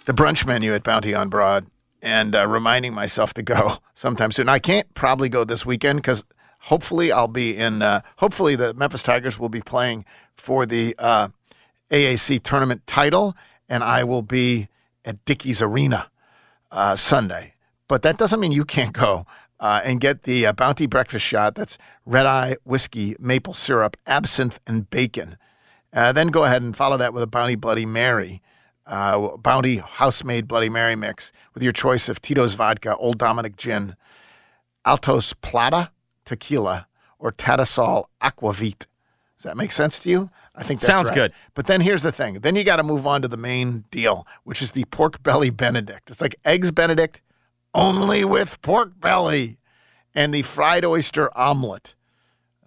[SPEAKER 2] the brunch menu at Bounty on Broad and uh, reminding myself to go sometime soon. I can't probably go this weekend because hopefully I'll be in. Uh, hopefully the Memphis Tigers will be playing for the uh, AAC tournament title, and I will be at Dickies Arena uh, Sunday. But that doesn't mean you can't go uh, and get the uh, Bounty breakfast shot. That's red eye whiskey, maple syrup, absinthe, and bacon. Uh, then go ahead and follow that with a Bounty Bloody Mary, uh, Bounty house made Bloody Mary mix with your choice of Tito's vodka, Old Dominick gin, Altos Plata tequila, or Tattersall Aquavit. Does that make sense to you? I think that's
[SPEAKER 3] Sounds
[SPEAKER 2] right.
[SPEAKER 3] good.
[SPEAKER 2] But then here's the thing. Then you got to move on to the main deal, which is the pork belly Benedict. It's like eggs Benedict, only with pork belly, and the fried oyster omelet.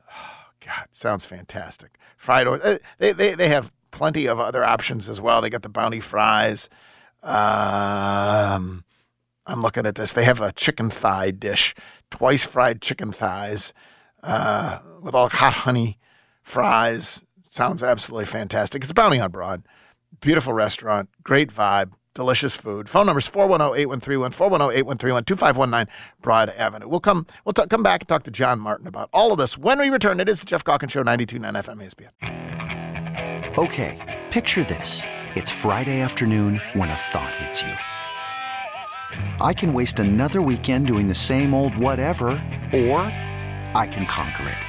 [SPEAKER 2] Oh, God, sounds fantastic. Fried oyster. They, they they have plenty of other options as well. They got the bounty fries. Um, I'm looking at this. They have a chicken thigh dish, twice fried chicken thighs, uh, with all hot honey fries. Sounds absolutely fantastic. It's Bounty on Broad. Beautiful restaurant, great vibe, delicious food. Phone number is 410-8131, 410-8131, 2519 Broad Avenue. We'll come we'll t- come back and talk to John Martin about all of this when we return. It is the Geoff Calkins Show, 92.9 FM ESPN.
[SPEAKER 5] Okay, picture this. It's Friday afternoon when a thought hits you. I can waste another weekend doing the same old whatever, or I can conquer it.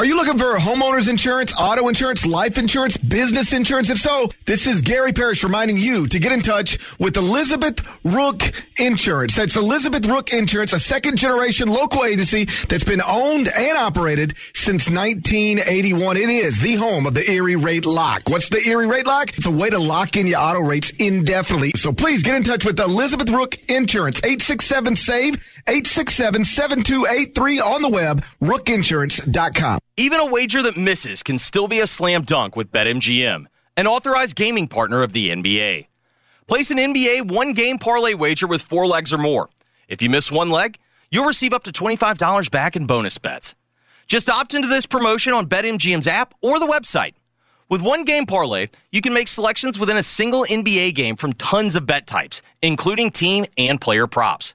[SPEAKER 6] Are you looking for homeowners insurance, auto insurance, life insurance, business insurance? If so, this is Gary Parrish reminding you to get in touch with Elizabeth Rook Insurance. That's Elizabeth Rook Insurance, a second generation local agency that's been owned and operated since 1981. It is the home of the Erie Rate Lock. What's the Erie Rate Lock? It's a way to lock in your auto rates indefinitely. So please get in touch with Elizabeth Rook Insurance, 867 SAVE, 867 7283 on the web, rookinsurance.com.
[SPEAKER 3] Even a wager that misses can still be a slam dunk with BetMGM, an authorized gaming partner of the NBA. Place an NBA one game parlay wager with four legs or more. If you miss one leg, you'll receive up to $25 back in bonus bets. Just opt into this promotion on BetMGM's app or the website. With one game parlay, you can make selections within a single NBA game from tons of bet types, including team and player props.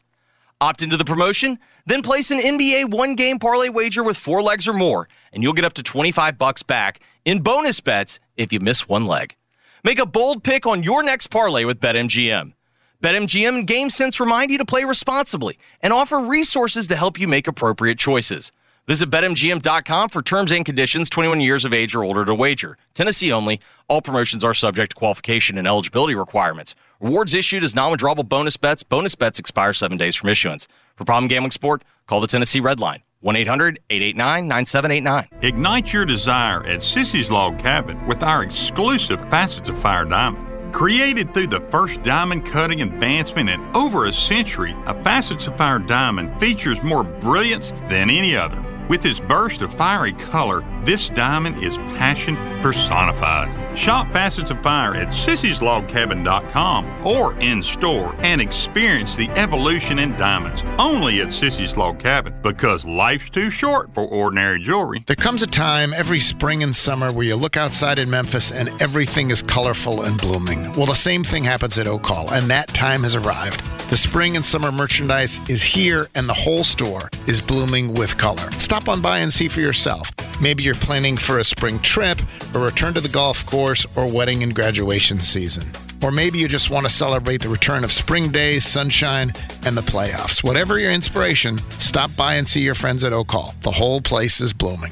[SPEAKER 3] Opt into the promotion, then place an NBA one game parlay wager with four legs or more, and you'll get up to 25 bucks back in bonus bets if you miss one leg. Make a bold pick on your next parlay with BetMGM. BetMGM and GameSense remind you to play responsibly and offer resources to help you make appropriate choices. Visit BetMGM.com for terms and conditions 21 years of age or older to wager. Tennessee only. All promotions are subject to qualification and eligibility requirements. Rewards issued as non withdrawable bonus bets. Bonus bets expire seven days from issuance. For problem gambling sport, call the Tennessee Red Line 1 800 889 9789.
[SPEAKER 7] Ignite your desire at Sissy's Log Cabin with our exclusive Facets of Fire Diamond. Created through the first diamond cutting advancement in over a century, a Facets of Fire Diamond features more brilliance than any other. With its burst of fiery color, this diamond is passion personified. Shop Facets of Fire at sissyslogcabin.com or in store and experience the evolution in diamonds only at Sissy's Log Cabin because life's too short for ordinary jewelry.
[SPEAKER 2] There comes a time every spring and summer where you look outside in Memphis and everything is colorful and blooming. Well, the same thing happens at Oak Hall, and that time has arrived. The spring and summer merchandise is here, and the whole store is blooming with color. Stop on by and see for yourself. Maybe you're planning for a spring trip, a return to the golf course, or wedding and graduation season. Or maybe you just want to celebrate the return of spring days, sunshine, and the playoffs. Whatever your inspiration, stop by and see your friends at Oak Hall. The whole place is blooming.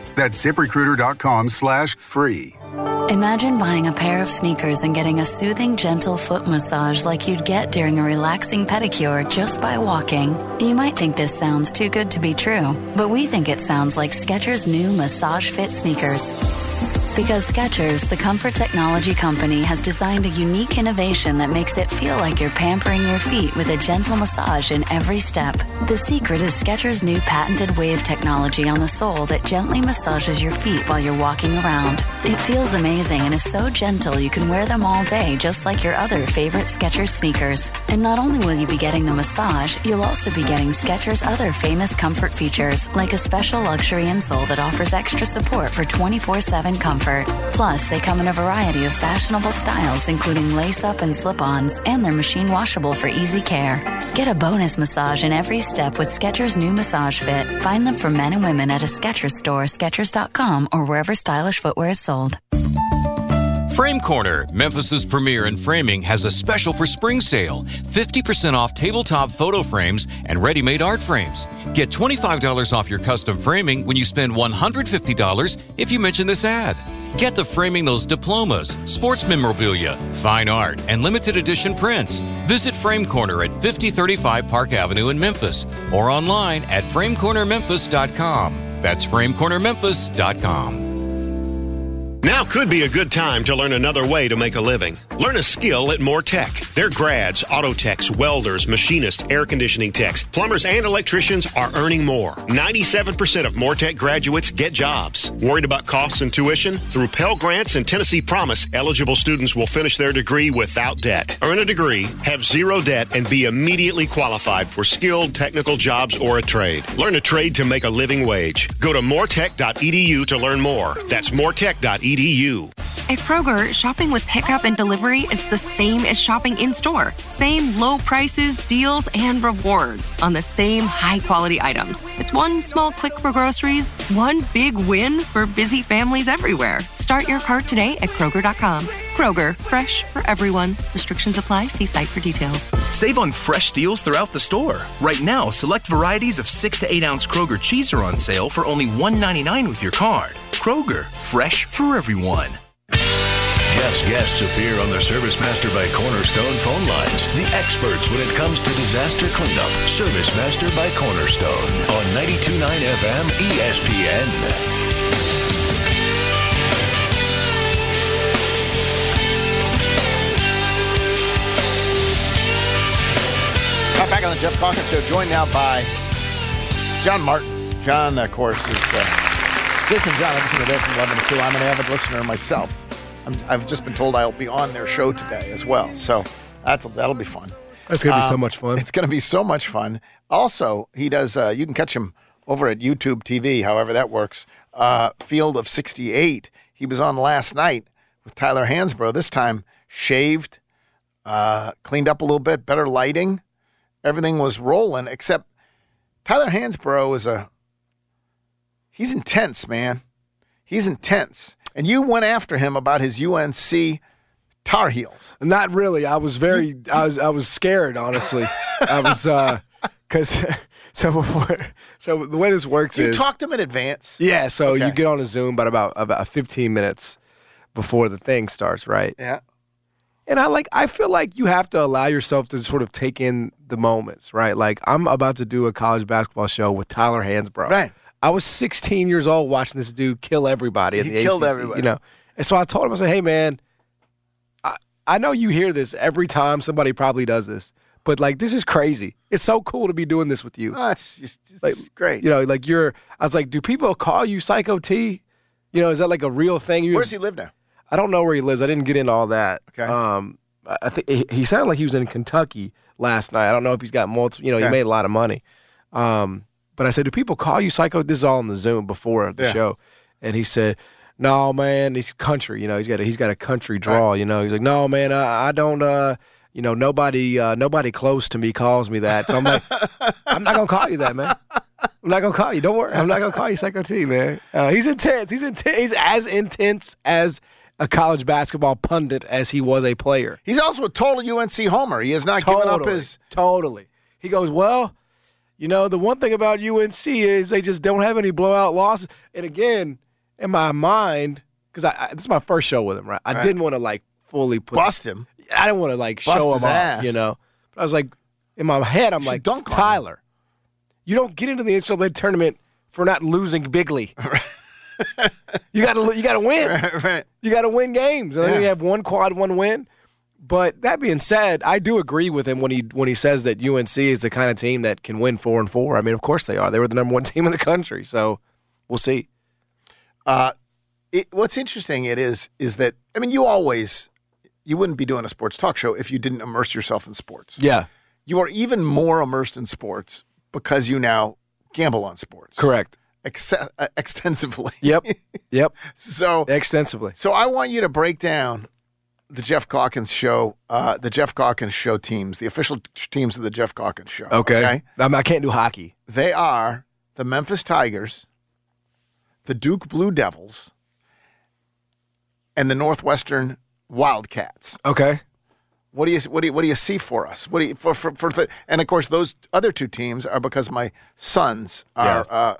[SPEAKER 8] That's ziprecruiter.com slash free.
[SPEAKER 9] Imagine buying a pair of sneakers and getting a soothing, gentle foot massage like you'd get during a relaxing pedicure just by walking. You might think this sounds too good to be true, but we think it sounds like Skechers' new Massage Fit sneakers. Because Skechers, the comfort technology company, has designed a unique innovation that makes it feel like you're pampering your feet with a gentle massage in every step. The secret is Skechers' new patented wave technology on the sole that gently massages your feet while you're walking around. It feels amazing and is so gentle you can wear them all day just like your other favorite Skechers sneakers. And not only will you be getting the massage, you'll also be getting Skechers' other famous comfort features, like a special luxury insole that offers extra support for 24 7 comfort. Plus, they come in a variety of fashionable styles, including lace up and slip ons, and they're machine washable for easy care. Get a bonus massage in every step with Skechers' new Massage Fit. Find them for men and women at a Skechers store, Skechers.com, or wherever stylish footwear is sold.
[SPEAKER 10] Frame Corner, Memphis's premier in framing, has a special for spring sale 50% off tabletop photo frames and ready made art frames. Get $25 off your custom framing when you spend $150 if you mention this ad. Get to framing those diplomas, sports memorabilia, fine art, and limited edition prints. Visit Frame Corner at 5035 Park Avenue in Memphis or online at framecornermemphis.com. That's framecornermemphis.com.
[SPEAKER 11] Now could be a good time to learn another way to make a living. Learn a skill at Moore Tech. They're grads, auto techs, welders, machinists, air conditioning techs, plumbers, and electricians are earning more. 97% of Moore Tech graduates get jobs. Worried about costs and tuition? Through Pell Grants and Tennessee Promise, eligible students will finish their degree without debt. Earn a degree, have zero debt, and be immediately qualified for skilled technical jobs or a trade. Learn a trade to make a living wage. Go to mooretech.edu to learn more. That's mooretech.edu.
[SPEAKER 12] At Kroger, shopping with pickup and delivery is the same as shopping in store. Same low prices, deals, and rewards on the same high quality items. It's one small click for groceries, one big win for busy families everywhere. Start your cart today at Kroger.com. Kroger, fresh for everyone. Restrictions apply. See site for details.
[SPEAKER 13] Save on fresh deals throughout the store. Right now, select varieties of 6 to 8 ounce Kroger cheese are on sale for only $1.99 with your card. Kroger, fresh for everyone.
[SPEAKER 4] Geoff's guests appear on the Service Master by Cornerstone phone lines. The experts when it comes to disaster cleanup. Service Master by Cornerstone on 92.9 FM ESPN.
[SPEAKER 2] Geoff Calkins Show, joined now by John Martin. John, of course, is uh, Jason John. I listen to there from 11 to 2. I'm an avid listener myself. I'm, I've just been told I'll be on their show today as well. So that'll, that'll be fun.
[SPEAKER 14] That's going to be so much fun.
[SPEAKER 2] It's going to be so much fun. Also, he does, uh, you can catch him over at YouTube TV, however that works. Uh, Field of 68. He was on last night with Tyler Hansbrough, this time shaved, uh, cleaned up a little bit, better lighting. Everything was rolling, except Tyler Hansbrough is a, he's intense, man. He's intense. And you went after him about his UNC Tar Heels.
[SPEAKER 14] Not really. I was very. I was. I was scared. Honestly, I was. uh Because so before, so the way this works
[SPEAKER 2] You
[SPEAKER 14] is
[SPEAKER 2] talked to him in advance.
[SPEAKER 14] yeah. So
[SPEAKER 2] Okay.
[SPEAKER 14] you get on a Zoom, but about about 15 minutes before the thing starts, right?
[SPEAKER 2] Yeah.
[SPEAKER 14] And I like. I feel like you have to allow yourself to sort of take in the moments, right? Like I'm about to do a college basketball show with Tyler Hansbrough.
[SPEAKER 2] Right.
[SPEAKER 14] I was 16 years old watching this dude kill everybody. At
[SPEAKER 2] He
[SPEAKER 14] the
[SPEAKER 2] killed
[SPEAKER 14] ACC,
[SPEAKER 2] everybody.
[SPEAKER 14] You know. And so I told him, I said, "Hey, man, I, I know you hear this every time somebody probably does this, but like this is crazy. It's so cool to be doing this with you.
[SPEAKER 2] Oh, it's, just, it's
[SPEAKER 14] Like,
[SPEAKER 2] great.
[SPEAKER 14] You know, like you're. I was like, do people call you Psycho T? You know, is that like a real thing? You,
[SPEAKER 2] Where does he live now?
[SPEAKER 14] I don't know where he lives. I didn't get into all that.
[SPEAKER 2] Okay.
[SPEAKER 14] Um, I think he, sounded like he was in Kentucky last night. I don't know if he's got multiple. You know,
[SPEAKER 2] Okay.
[SPEAKER 14] he made a lot of money. Um, but I said, do people call you Psycho? This is all in the Zoom before the
[SPEAKER 2] Yeah.
[SPEAKER 14] show, and he said, no, man, he's country. You know, he's got a, he's got a country draw. You know, he's like, no, man, I, I don't. Uh, you know, nobody uh, nobody close to me calls me that. So I'm like, I'm not gonna call you that, man. I'm not gonna call you. Don't worry. I'm not gonna call you Psycho T, man. Uh, he's intense. He's intense. He's as intense as a college basketball pundit as he was a player.
[SPEAKER 2] He's also a total UNC homer. He has not given up his.
[SPEAKER 14] Totally. He goes, well, you know, the one thing about UNC is they just don't have any blowout losses. And again, in my mind, because I, I, this is my first show with him, right? I
[SPEAKER 2] Right.
[SPEAKER 14] didn't want to like fully put
[SPEAKER 2] Bust him.
[SPEAKER 14] I didn't want to like
[SPEAKER 2] Bust
[SPEAKER 14] show him off, you know. But I was like, in my head, I'm like,
[SPEAKER 2] dunk on him.
[SPEAKER 14] Tyler, you don't get into the NCAA tournament for not losing bigly. you got to you got to win.
[SPEAKER 2] Right, right.
[SPEAKER 14] You got to win games. Then
[SPEAKER 2] Yeah.
[SPEAKER 14] you have one quad, one win. But that being said, I do agree with him when he when he says that UNC is the kind of team that can win four and four. I mean, of course they are. They were the number one team in the country. So we'll see.
[SPEAKER 2] Uh, it, what's interesting it is is that I mean you always you wouldn't be doing a sports talk show if you didn't immerse yourself in sports.
[SPEAKER 14] Yeah.
[SPEAKER 2] You are even more immersed in sports because you now gamble on sports.
[SPEAKER 14] Correct.
[SPEAKER 2] Ex- uh, extensively.
[SPEAKER 14] Yep. Yep.
[SPEAKER 2] So
[SPEAKER 14] extensively.
[SPEAKER 2] So I want you to break down the Geoff Calkins show, uh, the Geoff Calkins show teams, the official teams of the Geoff Calkins show.
[SPEAKER 14] Okay. I'm- I can't do hockey.
[SPEAKER 2] They are the Memphis Tigers, the Duke Blue Devils, and the Northwestern Wildcats.
[SPEAKER 14] Okay.
[SPEAKER 2] What do you what do you what do you see for us? What do you for for, for and of course those other two teams are because my sons are uh,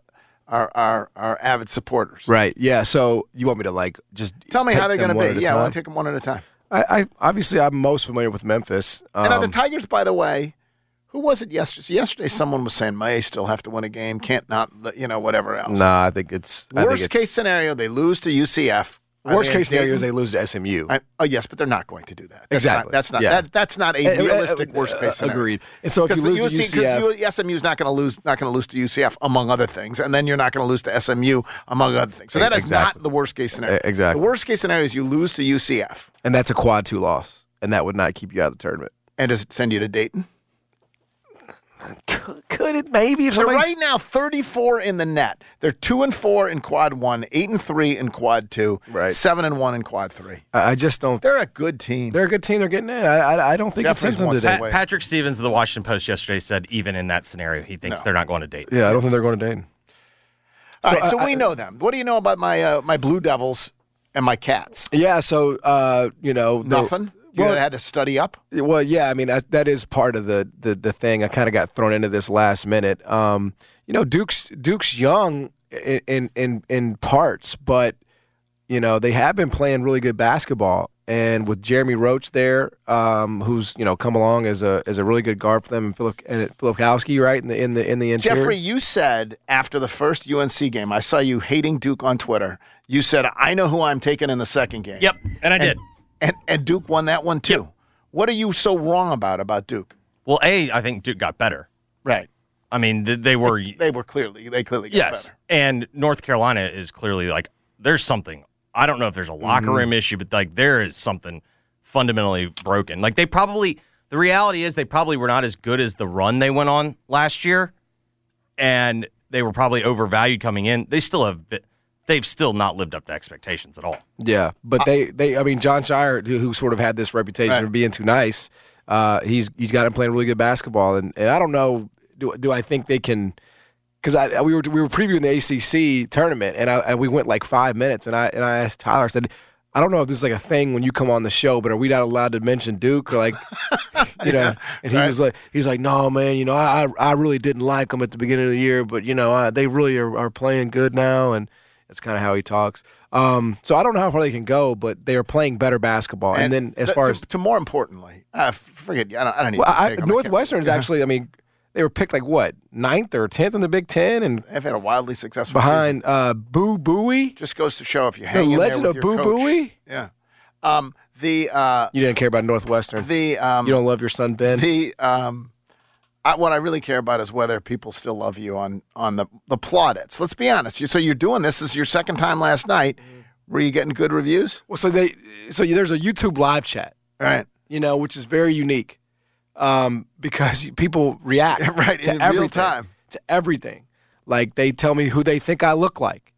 [SPEAKER 2] are, are are avid supporters.
[SPEAKER 14] Right. Yeah. So you want me to like just
[SPEAKER 2] Tell me how they're going to be. Yeah, I want to take them one at a time.
[SPEAKER 14] I, I obviously I'm most familiar with Memphis.
[SPEAKER 2] and are the
[SPEAKER 14] Um,
[SPEAKER 2] Tigers, by the way, who was it yesterday? So yesterday, someone was saying may still have to win a game, can't not, you know, whatever else.
[SPEAKER 14] Nah, I think it's I think
[SPEAKER 2] Worst
[SPEAKER 14] it's-
[SPEAKER 2] case scenario, they lose to UCF.
[SPEAKER 14] Worst case scenario is they lose to SMU.
[SPEAKER 2] I, oh yes, but they're not going to do that. That's
[SPEAKER 14] Exactly.
[SPEAKER 2] Not, that's not
[SPEAKER 14] Yeah.
[SPEAKER 2] that, that's not a
[SPEAKER 14] Uh, uh,
[SPEAKER 2] realistic
[SPEAKER 14] uh,
[SPEAKER 2] worst case scenario.
[SPEAKER 14] agreed. And so if you lose
[SPEAKER 2] the
[SPEAKER 14] to UCF
[SPEAKER 2] because SMU is not going to lose, not going to lose to UCF among other things, and then you're not going to lose to SMU among other things. So that is
[SPEAKER 14] Exactly.
[SPEAKER 2] not the worst case scenario.
[SPEAKER 14] Exactly.
[SPEAKER 2] The worst case scenario is you lose to UCF,
[SPEAKER 14] and that's a quad two loss, and that would not keep you out of the tournament.
[SPEAKER 2] and does it send you to Dayton?
[SPEAKER 14] Could it maybe if
[SPEAKER 2] So
[SPEAKER 14] somebody
[SPEAKER 2] right now, 34 in the net. They're two and four in quad one, eight and three in quad two,
[SPEAKER 14] Right.
[SPEAKER 2] seven and one in quad three.
[SPEAKER 14] I I just don't.
[SPEAKER 2] They're a good team.
[SPEAKER 14] They're a good team. They're getting in. I I, I don't think it
[SPEAKER 2] Jeffries
[SPEAKER 14] sends them today.
[SPEAKER 2] to win.
[SPEAKER 3] Patrick Stevens of the Washington Post yesterday said even in that scenario, he thinks
[SPEAKER 2] No.
[SPEAKER 3] they're not going to date.
[SPEAKER 14] Yeah, I don't think they're going to date.
[SPEAKER 2] All
[SPEAKER 14] So
[SPEAKER 2] right, so
[SPEAKER 14] I-
[SPEAKER 2] we know them. What do you know about my uh, my Blue Devils and my Cats?
[SPEAKER 14] Yeah, so uh, you know, the-
[SPEAKER 2] Nothing. You
[SPEAKER 14] well-
[SPEAKER 2] had to study up.
[SPEAKER 14] Well, yeah, I mean that, that is part of the the, the thing. I kind of got thrown into this last minute. Um, you know, Duke's Duke's young in, in in in parts, but you know they have been playing really good basketball. And with Jeremy Roach there, um, who's you know come along as a as a really good guard for them, and Philip and Filipowski, right in the in the in the interior.
[SPEAKER 2] Jeffrey, you said after the first UNC game, I saw you hating Duke on Twitter. You said, "I know who I'm taking in the second game."
[SPEAKER 3] Yep, and I did.
[SPEAKER 2] And and Duke won that one too. What are you so wrong about about Duke?
[SPEAKER 3] Well, A, I think Duke got better.
[SPEAKER 2] Right.
[SPEAKER 3] I mean, th- they were.
[SPEAKER 2] They were clearly they clearly got
[SPEAKER 3] yes.
[SPEAKER 2] better.
[SPEAKER 3] And North Carolina is clearly like, there's something. I don't know if there's a locker
[SPEAKER 2] Mm-hmm.
[SPEAKER 3] room issue, but like there is something fundamentally broken. Like they probably, the reality is they probably were not as good as the run they went on last year. And they were probably overvalued coming in. They still have, been, they've still not lived up to expectations at all.
[SPEAKER 14] Yeah, but they, they, I mean, Jon Scheyer, who, sort of had this reputation
[SPEAKER 2] Right.
[SPEAKER 14] of being too nice, uh, he's he's got him playing really good basketball, and, and I don't know, do do I think they can? Because I we were we were previewing the ACC tournament, and I and we went like five minutes, and I and I asked Tyler, I said. I don't know if this is like a thing when you come on the show, but are we not allowed to mention Duke? Or like, you know, and he
[SPEAKER 2] right.
[SPEAKER 14] was like, he's like, no, man, you know, I I really didn't like them at the beginning of the year, but you know, I, they really are, are playing good now, and that's kind of how he talks. Um, so I don't know how far they can go, but they are playing better basketball. And, then as
[SPEAKER 2] to-
[SPEAKER 14] far
[SPEAKER 2] to,
[SPEAKER 14] as
[SPEAKER 2] to more importantly, uh, forget. I don't, I don't need
[SPEAKER 14] well,
[SPEAKER 2] to
[SPEAKER 14] I.
[SPEAKER 2] I can't-
[SPEAKER 14] actually, I mean, they were picked like what ninth or tenth in the Big Ten, and
[SPEAKER 2] They've had a wildly successful season.
[SPEAKER 14] behind uh, Boo Buie.
[SPEAKER 2] Just goes to show if you
[SPEAKER 14] The
[SPEAKER 2] hang there
[SPEAKER 14] legend of Boo
[SPEAKER 2] coach.
[SPEAKER 14] Buie.
[SPEAKER 2] Yeah. Um, the uh,
[SPEAKER 14] You didn't care about Northwestern.
[SPEAKER 2] the um,
[SPEAKER 14] you don't love your son Ben.
[SPEAKER 2] the um, I, what I really care about is whether people still love you on on the the plaudits. Let's be honest. You, so you're doing this. This is your second time last night. Were you getting good reviews?
[SPEAKER 14] Well, so they, so there's a YouTube live chat,
[SPEAKER 2] right?
[SPEAKER 14] you know, which is very unique, um, because people react
[SPEAKER 2] Right,
[SPEAKER 14] to
[SPEAKER 2] in real time.
[SPEAKER 14] to everything. Like they tell me who they think I look like.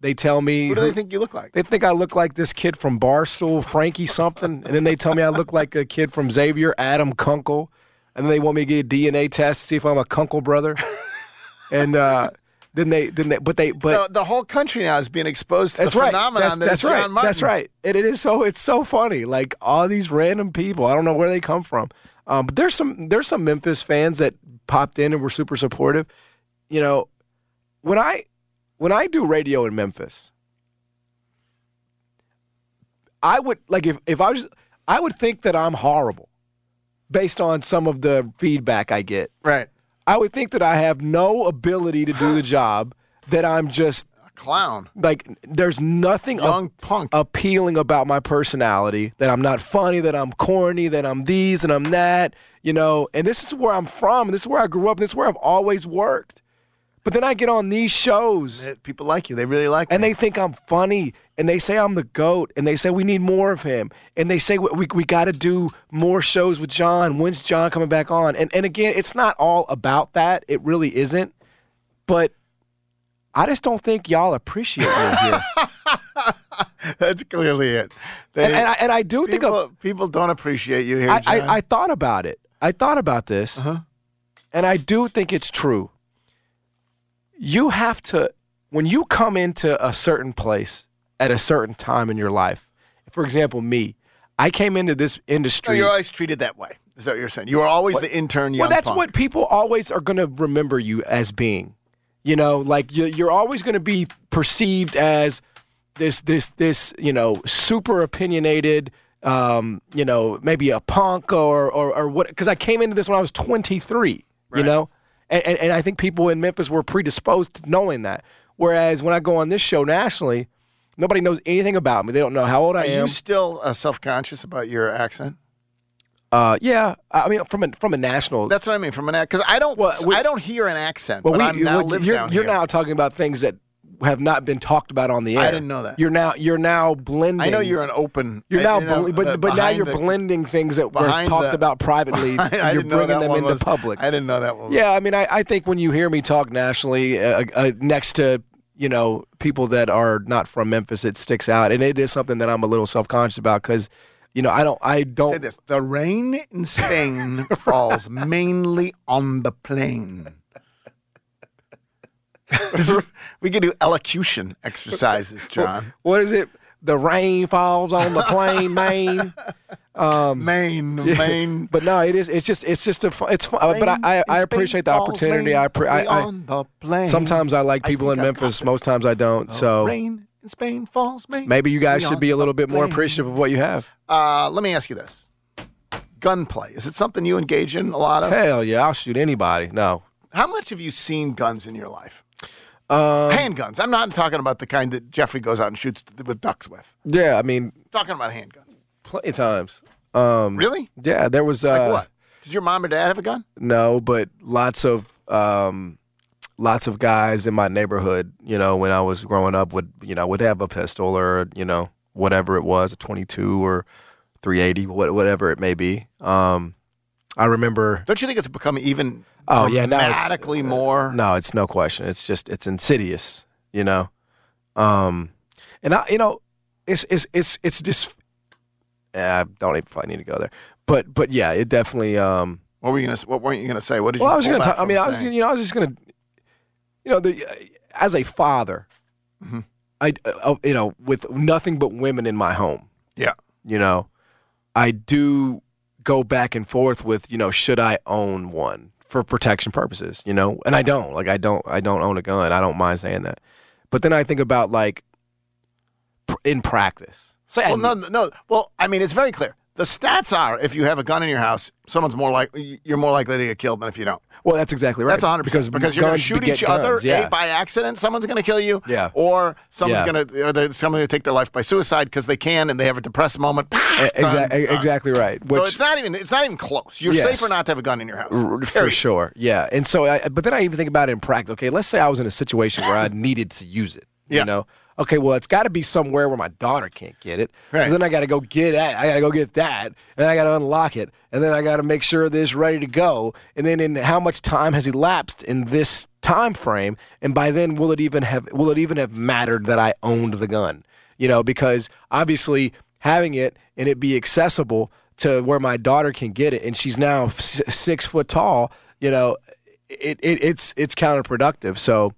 [SPEAKER 14] They tell me
[SPEAKER 2] Who do they think you look like?
[SPEAKER 14] They think I look like this kid from Barstool, Frankie something, and then they tell me I look like a kid from Xavier, Adam Kunkel, and then they want me to get a DNA test to see if I'm a Kunkel brother. and uh, then they then they but they but
[SPEAKER 2] the, the whole country now is being exposed to
[SPEAKER 14] that's
[SPEAKER 2] the
[SPEAKER 14] right.
[SPEAKER 2] phenomenon
[SPEAKER 14] That's,
[SPEAKER 2] that
[SPEAKER 14] that's
[SPEAKER 2] is
[SPEAKER 14] right.
[SPEAKER 2] John Martin.
[SPEAKER 14] That's right. And it is so it's so funny. Like all these random people. I don't know where they come from. Um, but there's some there's some Memphis fans that popped in and were super supportive. You know, when I when I do radio in Memphis, I would like if if I was I would think that I'm horrible based on some of the feedback I get.
[SPEAKER 2] Right.
[SPEAKER 14] I would think that I have no ability to do the job, that I'm just
[SPEAKER 2] a clown.
[SPEAKER 14] Like there's nothing
[SPEAKER 2] Young
[SPEAKER 14] ap-
[SPEAKER 2] punk.
[SPEAKER 14] appealing about my personality, that I'm not funny, that I'm corny, that I'm these and I'm that, you know. And this is where I'm from, and this is where I grew up, and this is where I've always worked. But then I get on these shows.
[SPEAKER 2] People like you. They really like
[SPEAKER 14] And they think I'm funny. And they say I'm the GOAT. And they say we need more of him. And they say we, we, we got to do more shows with John. When's John coming back on? And, and again, it's not all about that. It really isn't. But I just don't think y'all appreciate me here.
[SPEAKER 2] That's clearly it. They-
[SPEAKER 14] and, and, I, and I do think
[SPEAKER 2] people,
[SPEAKER 14] of,
[SPEAKER 2] people don't appreciate you here.
[SPEAKER 14] I,
[SPEAKER 2] John.
[SPEAKER 14] I, I thought about it. I thought about this.
[SPEAKER 2] Uh-huh.
[SPEAKER 14] And I do think it's true. You have to, when you come into a certain place at a certain time in your life, for example, me, I came into this
[SPEAKER 2] No,
[SPEAKER 14] industry.
[SPEAKER 2] you're always treated that way. Is that what you're saying? You are always the intern.
[SPEAKER 14] Well, that's
[SPEAKER 2] punk.
[SPEAKER 14] what people always are going to remember you as being. You know, like you- you're always going to be perceived as this, this, this, you know, super opinionated, um, you know, maybe a punk or, or, or what? Because I came into this when I was 23. You know, and, and and I think people in Memphis were predisposed to knowing that. Whereas when I go on this show nationally, nobody knows anything about me. They don't know how old I
[SPEAKER 2] Are
[SPEAKER 14] am.
[SPEAKER 2] you still uh, self-conscious about your accent?
[SPEAKER 14] Uh, yeah, I mean, from a from a national.
[SPEAKER 2] That's what I mean. From an accent because I don't
[SPEAKER 14] we-
[SPEAKER 2] I don't hear an accent.
[SPEAKER 14] Well,
[SPEAKER 2] but
[SPEAKER 14] we,
[SPEAKER 2] I'm now
[SPEAKER 14] well,
[SPEAKER 2] live
[SPEAKER 14] you're, you're now talking about things that have not been talked about on the air.
[SPEAKER 2] I didn't know that.
[SPEAKER 14] You're now you're now blending.
[SPEAKER 2] I know you're an open.
[SPEAKER 14] You're
[SPEAKER 2] I-
[SPEAKER 14] now,
[SPEAKER 2] you know,
[SPEAKER 14] but
[SPEAKER 2] uh,
[SPEAKER 14] but now you're
[SPEAKER 2] the-
[SPEAKER 14] blending things that were talked
[SPEAKER 2] the-
[SPEAKER 14] about privately.
[SPEAKER 2] I,
[SPEAKER 14] and you're bringing them into
[SPEAKER 2] was,
[SPEAKER 14] public.
[SPEAKER 2] I didn't know that one. Was,
[SPEAKER 14] Yeah, I mean, I, I think when you hear me talk nationally, uh, uh, next to you know people that are not from Memphis, it sticks out, and it is something that I'm a little self conscious about because you know I don't I don't Say
[SPEAKER 2] this: the rain in Spain falls mainly on the plain. we can do elocution exercises, John.
[SPEAKER 14] what is it? The rain falls on the plain, Maine. Um,
[SPEAKER 2] Maine,
[SPEAKER 14] yeah.
[SPEAKER 2] Maine.
[SPEAKER 14] But no, it is. It's just. It's just a. fun- It's. Fun, uh, but I. I, I appreciate the opportunity. I. Pre- I, I
[SPEAKER 2] on the plain.
[SPEAKER 14] sometimes I like people in Memphis. Most times I don't. So
[SPEAKER 2] rain in Spain falls mainly.
[SPEAKER 14] maybe you guys should be a little bit more appreciative of what you have.
[SPEAKER 2] Uh, let me ask you this: gunplay is it something you engage in a lot of?
[SPEAKER 14] Hell yeah, I'll shoot anybody. No.
[SPEAKER 2] How much have you seen guns in your life?
[SPEAKER 14] Um,
[SPEAKER 2] handguns. I'm not talking about the kind that Jeffrey goes out and shoots with ducks with.
[SPEAKER 14] yeah, I mean,
[SPEAKER 2] talking about handguns.
[SPEAKER 14] plenty of times. Um,
[SPEAKER 2] Really?
[SPEAKER 14] Yeah, there was. Uh,
[SPEAKER 2] Like what? Did your mom or dad have a gun?
[SPEAKER 14] No, but lots of um, lots of guys in my neighborhood, you know, when I was growing up, would you know would have a pistol or you know whatever it was, a twenty two or three eighty, whatever it may be. Um, I remember.
[SPEAKER 2] Don't you think it's become even
[SPEAKER 14] Oh yeah, now it's
[SPEAKER 2] dramatically more?
[SPEAKER 14] No, it's no question. It's just it's insidious, you know. Um, and I, you know, it's it's it's it's just. eh, I don't even probably need to go there, but but yeah, it definitely. Um,
[SPEAKER 2] What were you gonna? What weren't you gonna say? What did
[SPEAKER 14] well,
[SPEAKER 2] you?
[SPEAKER 14] I was going to
[SPEAKER 2] back
[SPEAKER 14] talk. I mean, I was
[SPEAKER 2] saying?
[SPEAKER 14] you know I was just going to, you know, the as a father,
[SPEAKER 2] Mm-hmm.
[SPEAKER 14] I uh, you know with nothing but women in my home,
[SPEAKER 2] Yeah.
[SPEAKER 14] you know, I do go back and forth with you know should I own one for protection purposes, you know, and I don't like I don't I don't own a gun. I don't mind saying that, but then I think about like pr- in practice. Say
[SPEAKER 2] Well, no, no. Well, I mean, it's very clear. The stats are: if you have a gun in your house, someone's more like you're more likely to get killed than if you don't.
[SPEAKER 14] Well, that's exactly right.
[SPEAKER 2] That's 100 percent because you're going to shoot each other
[SPEAKER 14] eh, yeah.
[SPEAKER 2] a, by accident. Someone's going to kill you.
[SPEAKER 14] Yeah.
[SPEAKER 2] Or someone's
[SPEAKER 14] Yeah.
[SPEAKER 2] going to someone's going to take their life by suicide because they can and they have a depressed moment.
[SPEAKER 14] Exa-
[SPEAKER 2] Done, done.
[SPEAKER 14] exactly right.
[SPEAKER 2] so it's not even it's not even close. You're
[SPEAKER 14] Yes.
[SPEAKER 2] safer not to have a gun in your house.
[SPEAKER 14] R- For sure, yeah. And so, I, but then I even think about it in practice. Okay, let's say I was in a situation where I needed to use it.
[SPEAKER 2] Yeah.
[SPEAKER 14] You know, okay, well, it's got to be somewhere where my daughter can't get it.
[SPEAKER 2] Right.
[SPEAKER 14] So then I got to go get that. I got to go get that, and I got to unlock it, and then I got to make sure this is ready to go. And then, in how much time has elapsed in this time frame? And by then, will it even have will it even have mattered that I owned the gun? You know, because obviously having it and it be accessible to where my daughter can get it, and she's now s- six foot tall. You know, it, it it's it's counterproductive. So,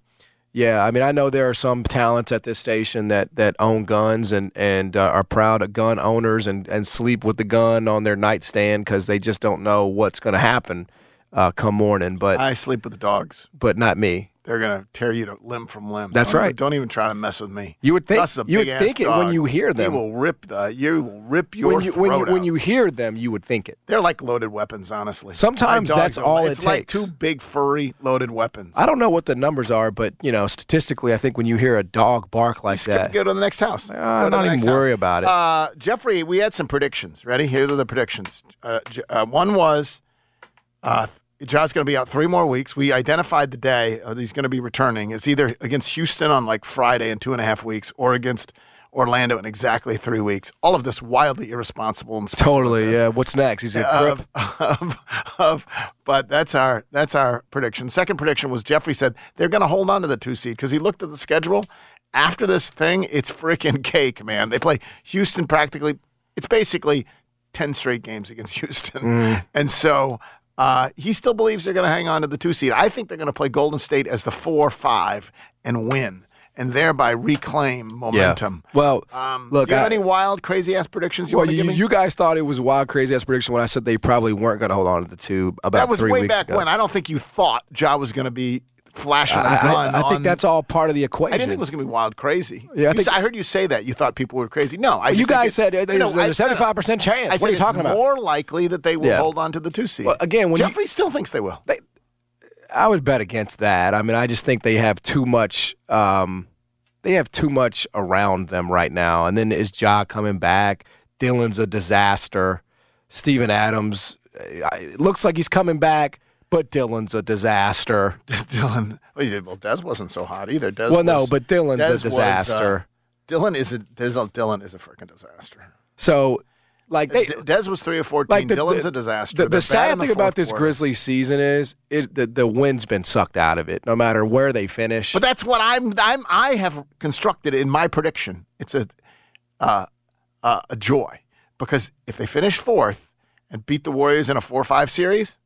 [SPEAKER 14] yeah, I mean, I know there are some talents at this station that that own guns and and uh, are proud of gun owners and and sleep with the gun on their nightstand because they just don't know what's going to happen uh, come morning. But
[SPEAKER 2] I sleep with the dogs.
[SPEAKER 14] but not me.
[SPEAKER 2] They're gonna tear you to limb from limb.
[SPEAKER 14] That's
[SPEAKER 2] Don't even-
[SPEAKER 14] right.
[SPEAKER 2] don't even try to mess with me.
[SPEAKER 14] You would think-
[SPEAKER 2] is a
[SPEAKER 14] you would think it when you hear
[SPEAKER 2] He
[SPEAKER 14] them.
[SPEAKER 2] will rip the. You will rip your
[SPEAKER 14] when you when you
[SPEAKER 2] throat
[SPEAKER 14] when you hear them, you would think it.
[SPEAKER 2] They're like loaded weapons, honestly.
[SPEAKER 14] Sometimes that's
[SPEAKER 2] are-
[SPEAKER 14] all it
[SPEAKER 2] It's like
[SPEAKER 14] takes.
[SPEAKER 2] two big furry loaded weapons.
[SPEAKER 14] I don't know what the numbers are, but you know, statistically, I think when you hear a dog bark like
[SPEAKER 2] Skip,
[SPEAKER 14] that,
[SPEAKER 2] go to the next house.
[SPEAKER 14] Uh,
[SPEAKER 2] to
[SPEAKER 14] not even worry
[SPEAKER 2] house.
[SPEAKER 14] about it.
[SPEAKER 2] Uh, Jeffrey, we had some predictions. Ready? Here are the predictions. Uh, uh, one was uh, Ja's going to be out three more weeks. We identified the day uh, that he's going to be returning. It's either against Houston on like Friday in two and a half weeks or against Orlando in exactly three weeks. All of this wildly irresponsible and
[SPEAKER 14] totally. Yeah. What's next? He's a
[SPEAKER 2] of, of, of, but that's our that's our prediction. Second prediction was Jeffrey said they're going to hold on to the two seed because he looked at the schedule. After this thing, it's freaking cake, man. They play Houston practically. It's basically ten straight games against Houston,
[SPEAKER 14] Mm.
[SPEAKER 2] and so uh, he still believes they're going to hang on to the two seed. I think they're going to play Golden State as the four five and win, and thereby reclaim momentum.
[SPEAKER 14] Well,
[SPEAKER 2] Um,
[SPEAKER 14] look,
[SPEAKER 2] do you have
[SPEAKER 14] I-
[SPEAKER 2] any wild, crazy ass predictions you
[SPEAKER 14] well, you,
[SPEAKER 2] give me?
[SPEAKER 14] you guys thought it was wild, crazy ass prediction when I said they probably weren't going to hold on to the two about
[SPEAKER 2] that was
[SPEAKER 14] three
[SPEAKER 2] way
[SPEAKER 14] weeks
[SPEAKER 2] back
[SPEAKER 14] ago.
[SPEAKER 2] when. I don't think you thought Ja was going to be flashing a
[SPEAKER 14] I,
[SPEAKER 2] gun.
[SPEAKER 14] I, I think
[SPEAKER 2] on-
[SPEAKER 14] that's all part of the equation.
[SPEAKER 2] I didn't think it was going to be wild crazy.
[SPEAKER 14] Yeah, I think-
[SPEAKER 2] I heard you say that. You thought people were crazy. No, I
[SPEAKER 14] Well, you
[SPEAKER 2] just think
[SPEAKER 14] guys
[SPEAKER 2] it-
[SPEAKER 14] said uh,
[SPEAKER 2] you
[SPEAKER 14] there's,
[SPEAKER 2] know,
[SPEAKER 14] there's
[SPEAKER 2] I-
[SPEAKER 14] a 75% chance.
[SPEAKER 2] I
[SPEAKER 14] what are you
[SPEAKER 2] it's
[SPEAKER 14] talking about?
[SPEAKER 2] more likely that they will
[SPEAKER 14] Yeah.
[SPEAKER 2] hold on to the two seed.
[SPEAKER 14] Well, again, when you-
[SPEAKER 2] Jeffrey still thinks they will.
[SPEAKER 14] I would bet against that. I mean, I just think they have too much. Um, they have too much around them right now. And then is Ja coming back? Dillon's a disaster. Steven Adams it looks like he's coming back, but Dillon's a disaster.
[SPEAKER 2] Dillon, well, Des wasn't so hot either. Des
[SPEAKER 14] well, no, but Dillon's
[SPEAKER 2] Des
[SPEAKER 14] a
[SPEAKER 2] was, uh,
[SPEAKER 14] disaster.
[SPEAKER 2] Dillon is a Des, Dillon is a freaking disaster.
[SPEAKER 14] so, like they,
[SPEAKER 2] Des was three or fourteen.
[SPEAKER 14] like the,
[SPEAKER 2] Dillon's
[SPEAKER 14] the-
[SPEAKER 2] a disaster.
[SPEAKER 14] The, the sad thing about this
[SPEAKER 2] quarter.
[SPEAKER 14] Grizzlies season is it the, the wind's been sucked out of it. No matter where they finish.
[SPEAKER 2] But that's what I'm. I'm. I have constructed in my prediction. It's a, uh, uh, a joy because if they finish fourth and beat the Warriors in a four-five series,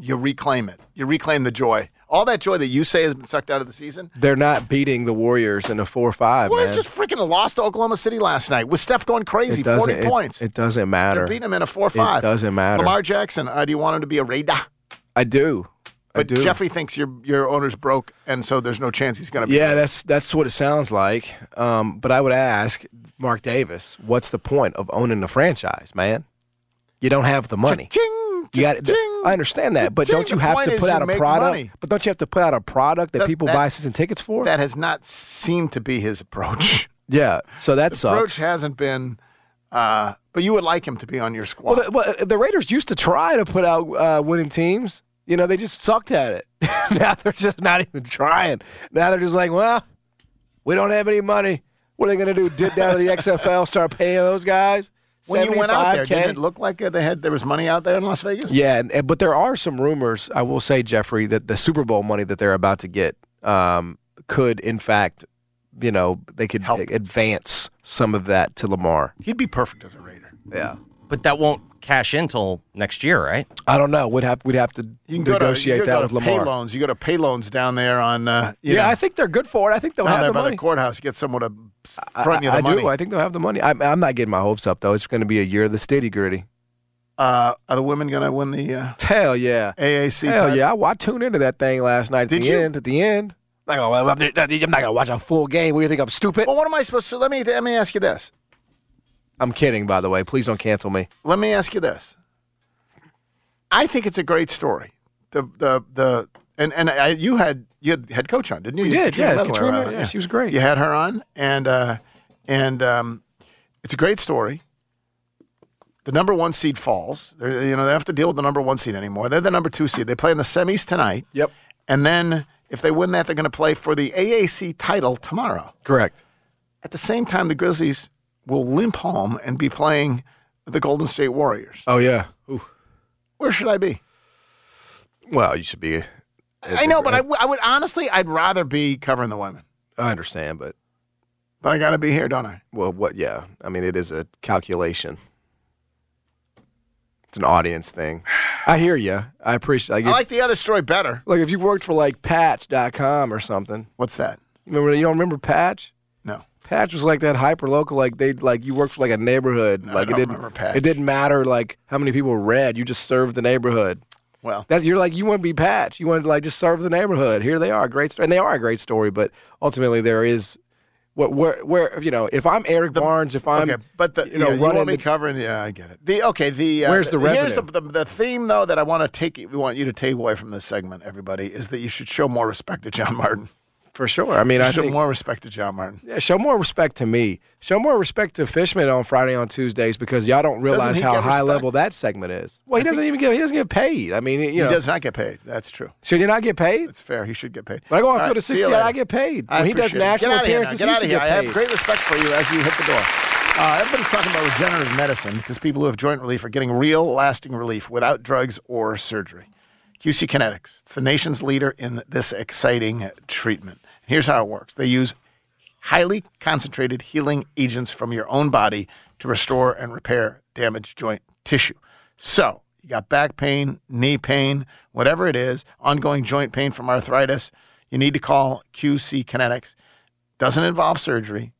[SPEAKER 2] you reclaim it. You reclaim the joy. All that joy that you say has been sucked out of the season.
[SPEAKER 14] they're not beating the Warriors in a four-five.
[SPEAKER 2] Warriors just freaking lost to Oklahoma City last night with Steph going crazy, forty
[SPEAKER 14] it-
[SPEAKER 2] points.
[SPEAKER 14] It, doesn't matter.
[SPEAKER 2] They're beating them in a four-five.
[SPEAKER 14] It doesn't matter.
[SPEAKER 2] Lamar Jackson. Uh, do you want him to be a Raider?
[SPEAKER 14] I do. I
[SPEAKER 2] But
[SPEAKER 14] do.
[SPEAKER 2] Jeffrey thinks your your owner's broke, and so there's no chance he's going to be.
[SPEAKER 14] Yeah, that's that's what it sounds like. Um, but I would ask Mark Davis, what's the point of owning the franchise, man? You don't have the money. You got. I understand that, but don't you
[SPEAKER 2] The
[SPEAKER 14] have to put out a product?
[SPEAKER 2] money.
[SPEAKER 14] But don't you have to put out a product that,
[SPEAKER 2] That-
[SPEAKER 14] people
[SPEAKER 2] that-
[SPEAKER 14] buy season tickets for?
[SPEAKER 2] That has not seemed to be his approach.
[SPEAKER 14] yeah, so that
[SPEAKER 2] The approach hasn't been. Uh, but you would like him to be on your squad.
[SPEAKER 14] Well the, well, the Raiders used to try to put out uh, winning teams. You know, they just sucked at it. now they're just not even trying. Now they're just like, well, we don't have any money. What are they going to do? Dip down to the XFL, start paying those guys?
[SPEAKER 2] When you went out there,
[SPEAKER 14] 75K?
[SPEAKER 2] did it look like uh, they had there was money out there in Las Vegas?
[SPEAKER 14] Yeah, and, and- but there are some rumors. I will say, Jeffrey, that the Super Bowl money that they're about to get um, could, in fact, you know, they could advance some of that to Lamar.
[SPEAKER 2] He'd be perfect as a Raider.
[SPEAKER 14] Yeah,
[SPEAKER 3] But that won't cash in till next year, right?
[SPEAKER 14] I don't know. We'd have we'd have to
[SPEAKER 2] You can go to,
[SPEAKER 14] negotiate
[SPEAKER 2] you
[SPEAKER 14] that
[SPEAKER 2] go
[SPEAKER 14] with
[SPEAKER 2] to
[SPEAKER 14] Lamar.
[SPEAKER 2] pay loans. You go to pay loans down there on. Uh, you
[SPEAKER 14] Yeah,
[SPEAKER 2] know,
[SPEAKER 14] I think they're good for it. I think they'll
[SPEAKER 2] down
[SPEAKER 14] have
[SPEAKER 2] there
[SPEAKER 14] the
[SPEAKER 2] by
[SPEAKER 14] money.
[SPEAKER 2] the courthouse. You get someone to s-
[SPEAKER 14] I-
[SPEAKER 2] front you
[SPEAKER 14] I,
[SPEAKER 2] the
[SPEAKER 14] I
[SPEAKER 2] money.
[SPEAKER 14] do. I think they'll have the money. I'm, I'm not getting my hopes up though. It's going to be a year of the stitty gritty.
[SPEAKER 2] Uh, are the women going to win the uh,
[SPEAKER 14] Hell yeah.
[SPEAKER 2] AAC?
[SPEAKER 14] Hell yeah. I, I tuned into that thing last night. At
[SPEAKER 2] Did
[SPEAKER 14] the
[SPEAKER 2] you?
[SPEAKER 14] end. At the end. I'm, I'm not going to watch a full game. What do you think? I'm stupid.
[SPEAKER 2] Well, what am I supposed to? Let me let me ask you this.
[SPEAKER 14] I'm kidding, by the way. Please don't cancel me.
[SPEAKER 2] Let me ask you this. I think it's a great story. The the the and and I, you had you had head coach on, didn't you?
[SPEAKER 14] We
[SPEAKER 2] You-
[SPEAKER 14] did, yeah, Katrina,
[SPEAKER 2] uh,
[SPEAKER 14] yeah, she was great.
[SPEAKER 2] You had her on, and uh, and um, it's a great story. The number one seed falls. They're, you know they have to deal with the number one seed anymore. They're the number two seed. They play in the semis tonight.
[SPEAKER 14] Yep.
[SPEAKER 2] And then if they win that, they're going to play for the AAC title tomorrow.
[SPEAKER 14] Correct.
[SPEAKER 2] At the same time, the Grizzlies will limp home and be playing the Golden State Warriors.
[SPEAKER 14] Oh yeah. Ooh.
[SPEAKER 2] Where should I be?
[SPEAKER 14] Well, you should be.
[SPEAKER 2] I know, but I, w- I would honestly, I'd rather be covering the women.
[SPEAKER 14] I understand, but
[SPEAKER 2] But I got to be here, don't I?
[SPEAKER 14] well, what? Yeah. I mean, it is a calculation. It's an audience thing. I hear you. I appreciate. Like,
[SPEAKER 2] I like the other story better.
[SPEAKER 14] Like if you worked for like Patch.com or something.
[SPEAKER 2] What's that?
[SPEAKER 14] Remember? You don't remember Patch?
[SPEAKER 2] No.
[SPEAKER 14] Patch was like that hyper local. Like they like you worked for like a neighborhood.
[SPEAKER 2] No, I
[SPEAKER 14] like
[SPEAKER 2] don't
[SPEAKER 14] it didn't.
[SPEAKER 2] remember Patch.
[SPEAKER 14] It didn't matter like how many people read. You just served the neighborhood.
[SPEAKER 2] Well,
[SPEAKER 14] That's you're like you want to be Patch. You want to like just serve the neighborhood. Here they are, great story, and they are a great story. But ultimately, there is what where where you know if I'm Eric Barnes, if I'm
[SPEAKER 2] okay, but the
[SPEAKER 14] you know
[SPEAKER 2] yeah, you
[SPEAKER 14] running
[SPEAKER 2] want me
[SPEAKER 14] the-
[SPEAKER 2] covering? Yeah, I get it. The okay, the uh,
[SPEAKER 14] Where's the
[SPEAKER 2] here's the,
[SPEAKER 14] revenue?
[SPEAKER 2] the the theme though that I want to take we want you to take away from this segment, everybody, is that you should show more respect to John Martin.
[SPEAKER 14] For sure. I mean, I
[SPEAKER 2] show
[SPEAKER 14] think
[SPEAKER 2] more respect to John Martin.
[SPEAKER 14] Yeah, show more respect to me. Show more respect to Fishman on Friday on Tuesdays because y'all don't realize how high
[SPEAKER 2] respect?
[SPEAKER 14] level that segment is. Well, he doesn't even get he doesn't get paid. I mean, you
[SPEAKER 2] he
[SPEAKER 14] know,
[SPEAKER 2] does not get paid. That's true.
[SPEAKER 14] should he not get paid?
[SPEAKER 2] It's fair. He should get paid.
[SPEAKER 14] When I go on field at 60,
[SPEAKER 2] later.
[SPEAKER 14] I get paid.
[SPEAKER 2] I
[SPEAKER 14] When he does national
[SPEAKER 2] Get
[SPEAKER 14] appearances,
[SPEAKER 2] Get
[SPEAKER 14] he
[SPEAKER 2] out
[SPEAKER 14] should
[SPEAKER 2] of here. I have great respect for you as you hit the door. Uh, everybody's talking about regenerative medicine because people who have joint relief are getting real, lasting relief without drugs or surgery. QC Kinetics, it's the nation's leader in this exciting treatment. Here's how it works they use highly concentrated healing agents from your own body to restore and repair damaged joint tissue. So, you got back pain, knee pain, whatever it is, ongoing joint pain from arthritis, you need to call QC Kinetics. Doesn't involve surgery,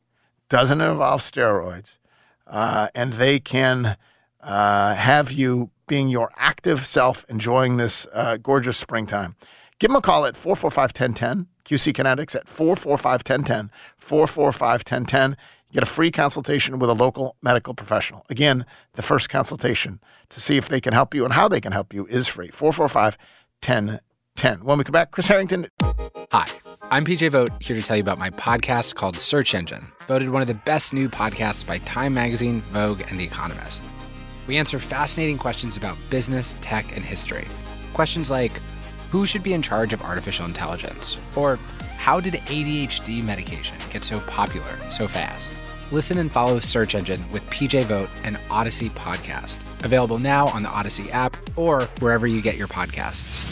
[SPEAKER 2] doesn't involve steroids, uh, and they can uh, have you being your active self enjoying this uh, gorgeous springtime. Give them a call at 445 1010, QC Kinetics at 445 1010, 445 1010. You get a free consultation with a local medical professional. Again, the first consultation to see if they can help you and how they can help you is free. 445 1010. When we come back, Chris Herrington.
[SPEAKER 15] Hi, I'm PJ Vogt here to tell you about my podcast called Search Engine, voted one of the best new podcasts by Time Magazine, Vogue, and The Economist. We answer fascinating questions about business, tech, and history. Questions like who should be in charge of artificial intelligence? Or how did ADHD medication get so popular so fast? Listen and follow Search Engine with PJ Vogt and Audacy Podcast. Available now on the Audacy app or wherever you get your podcasts.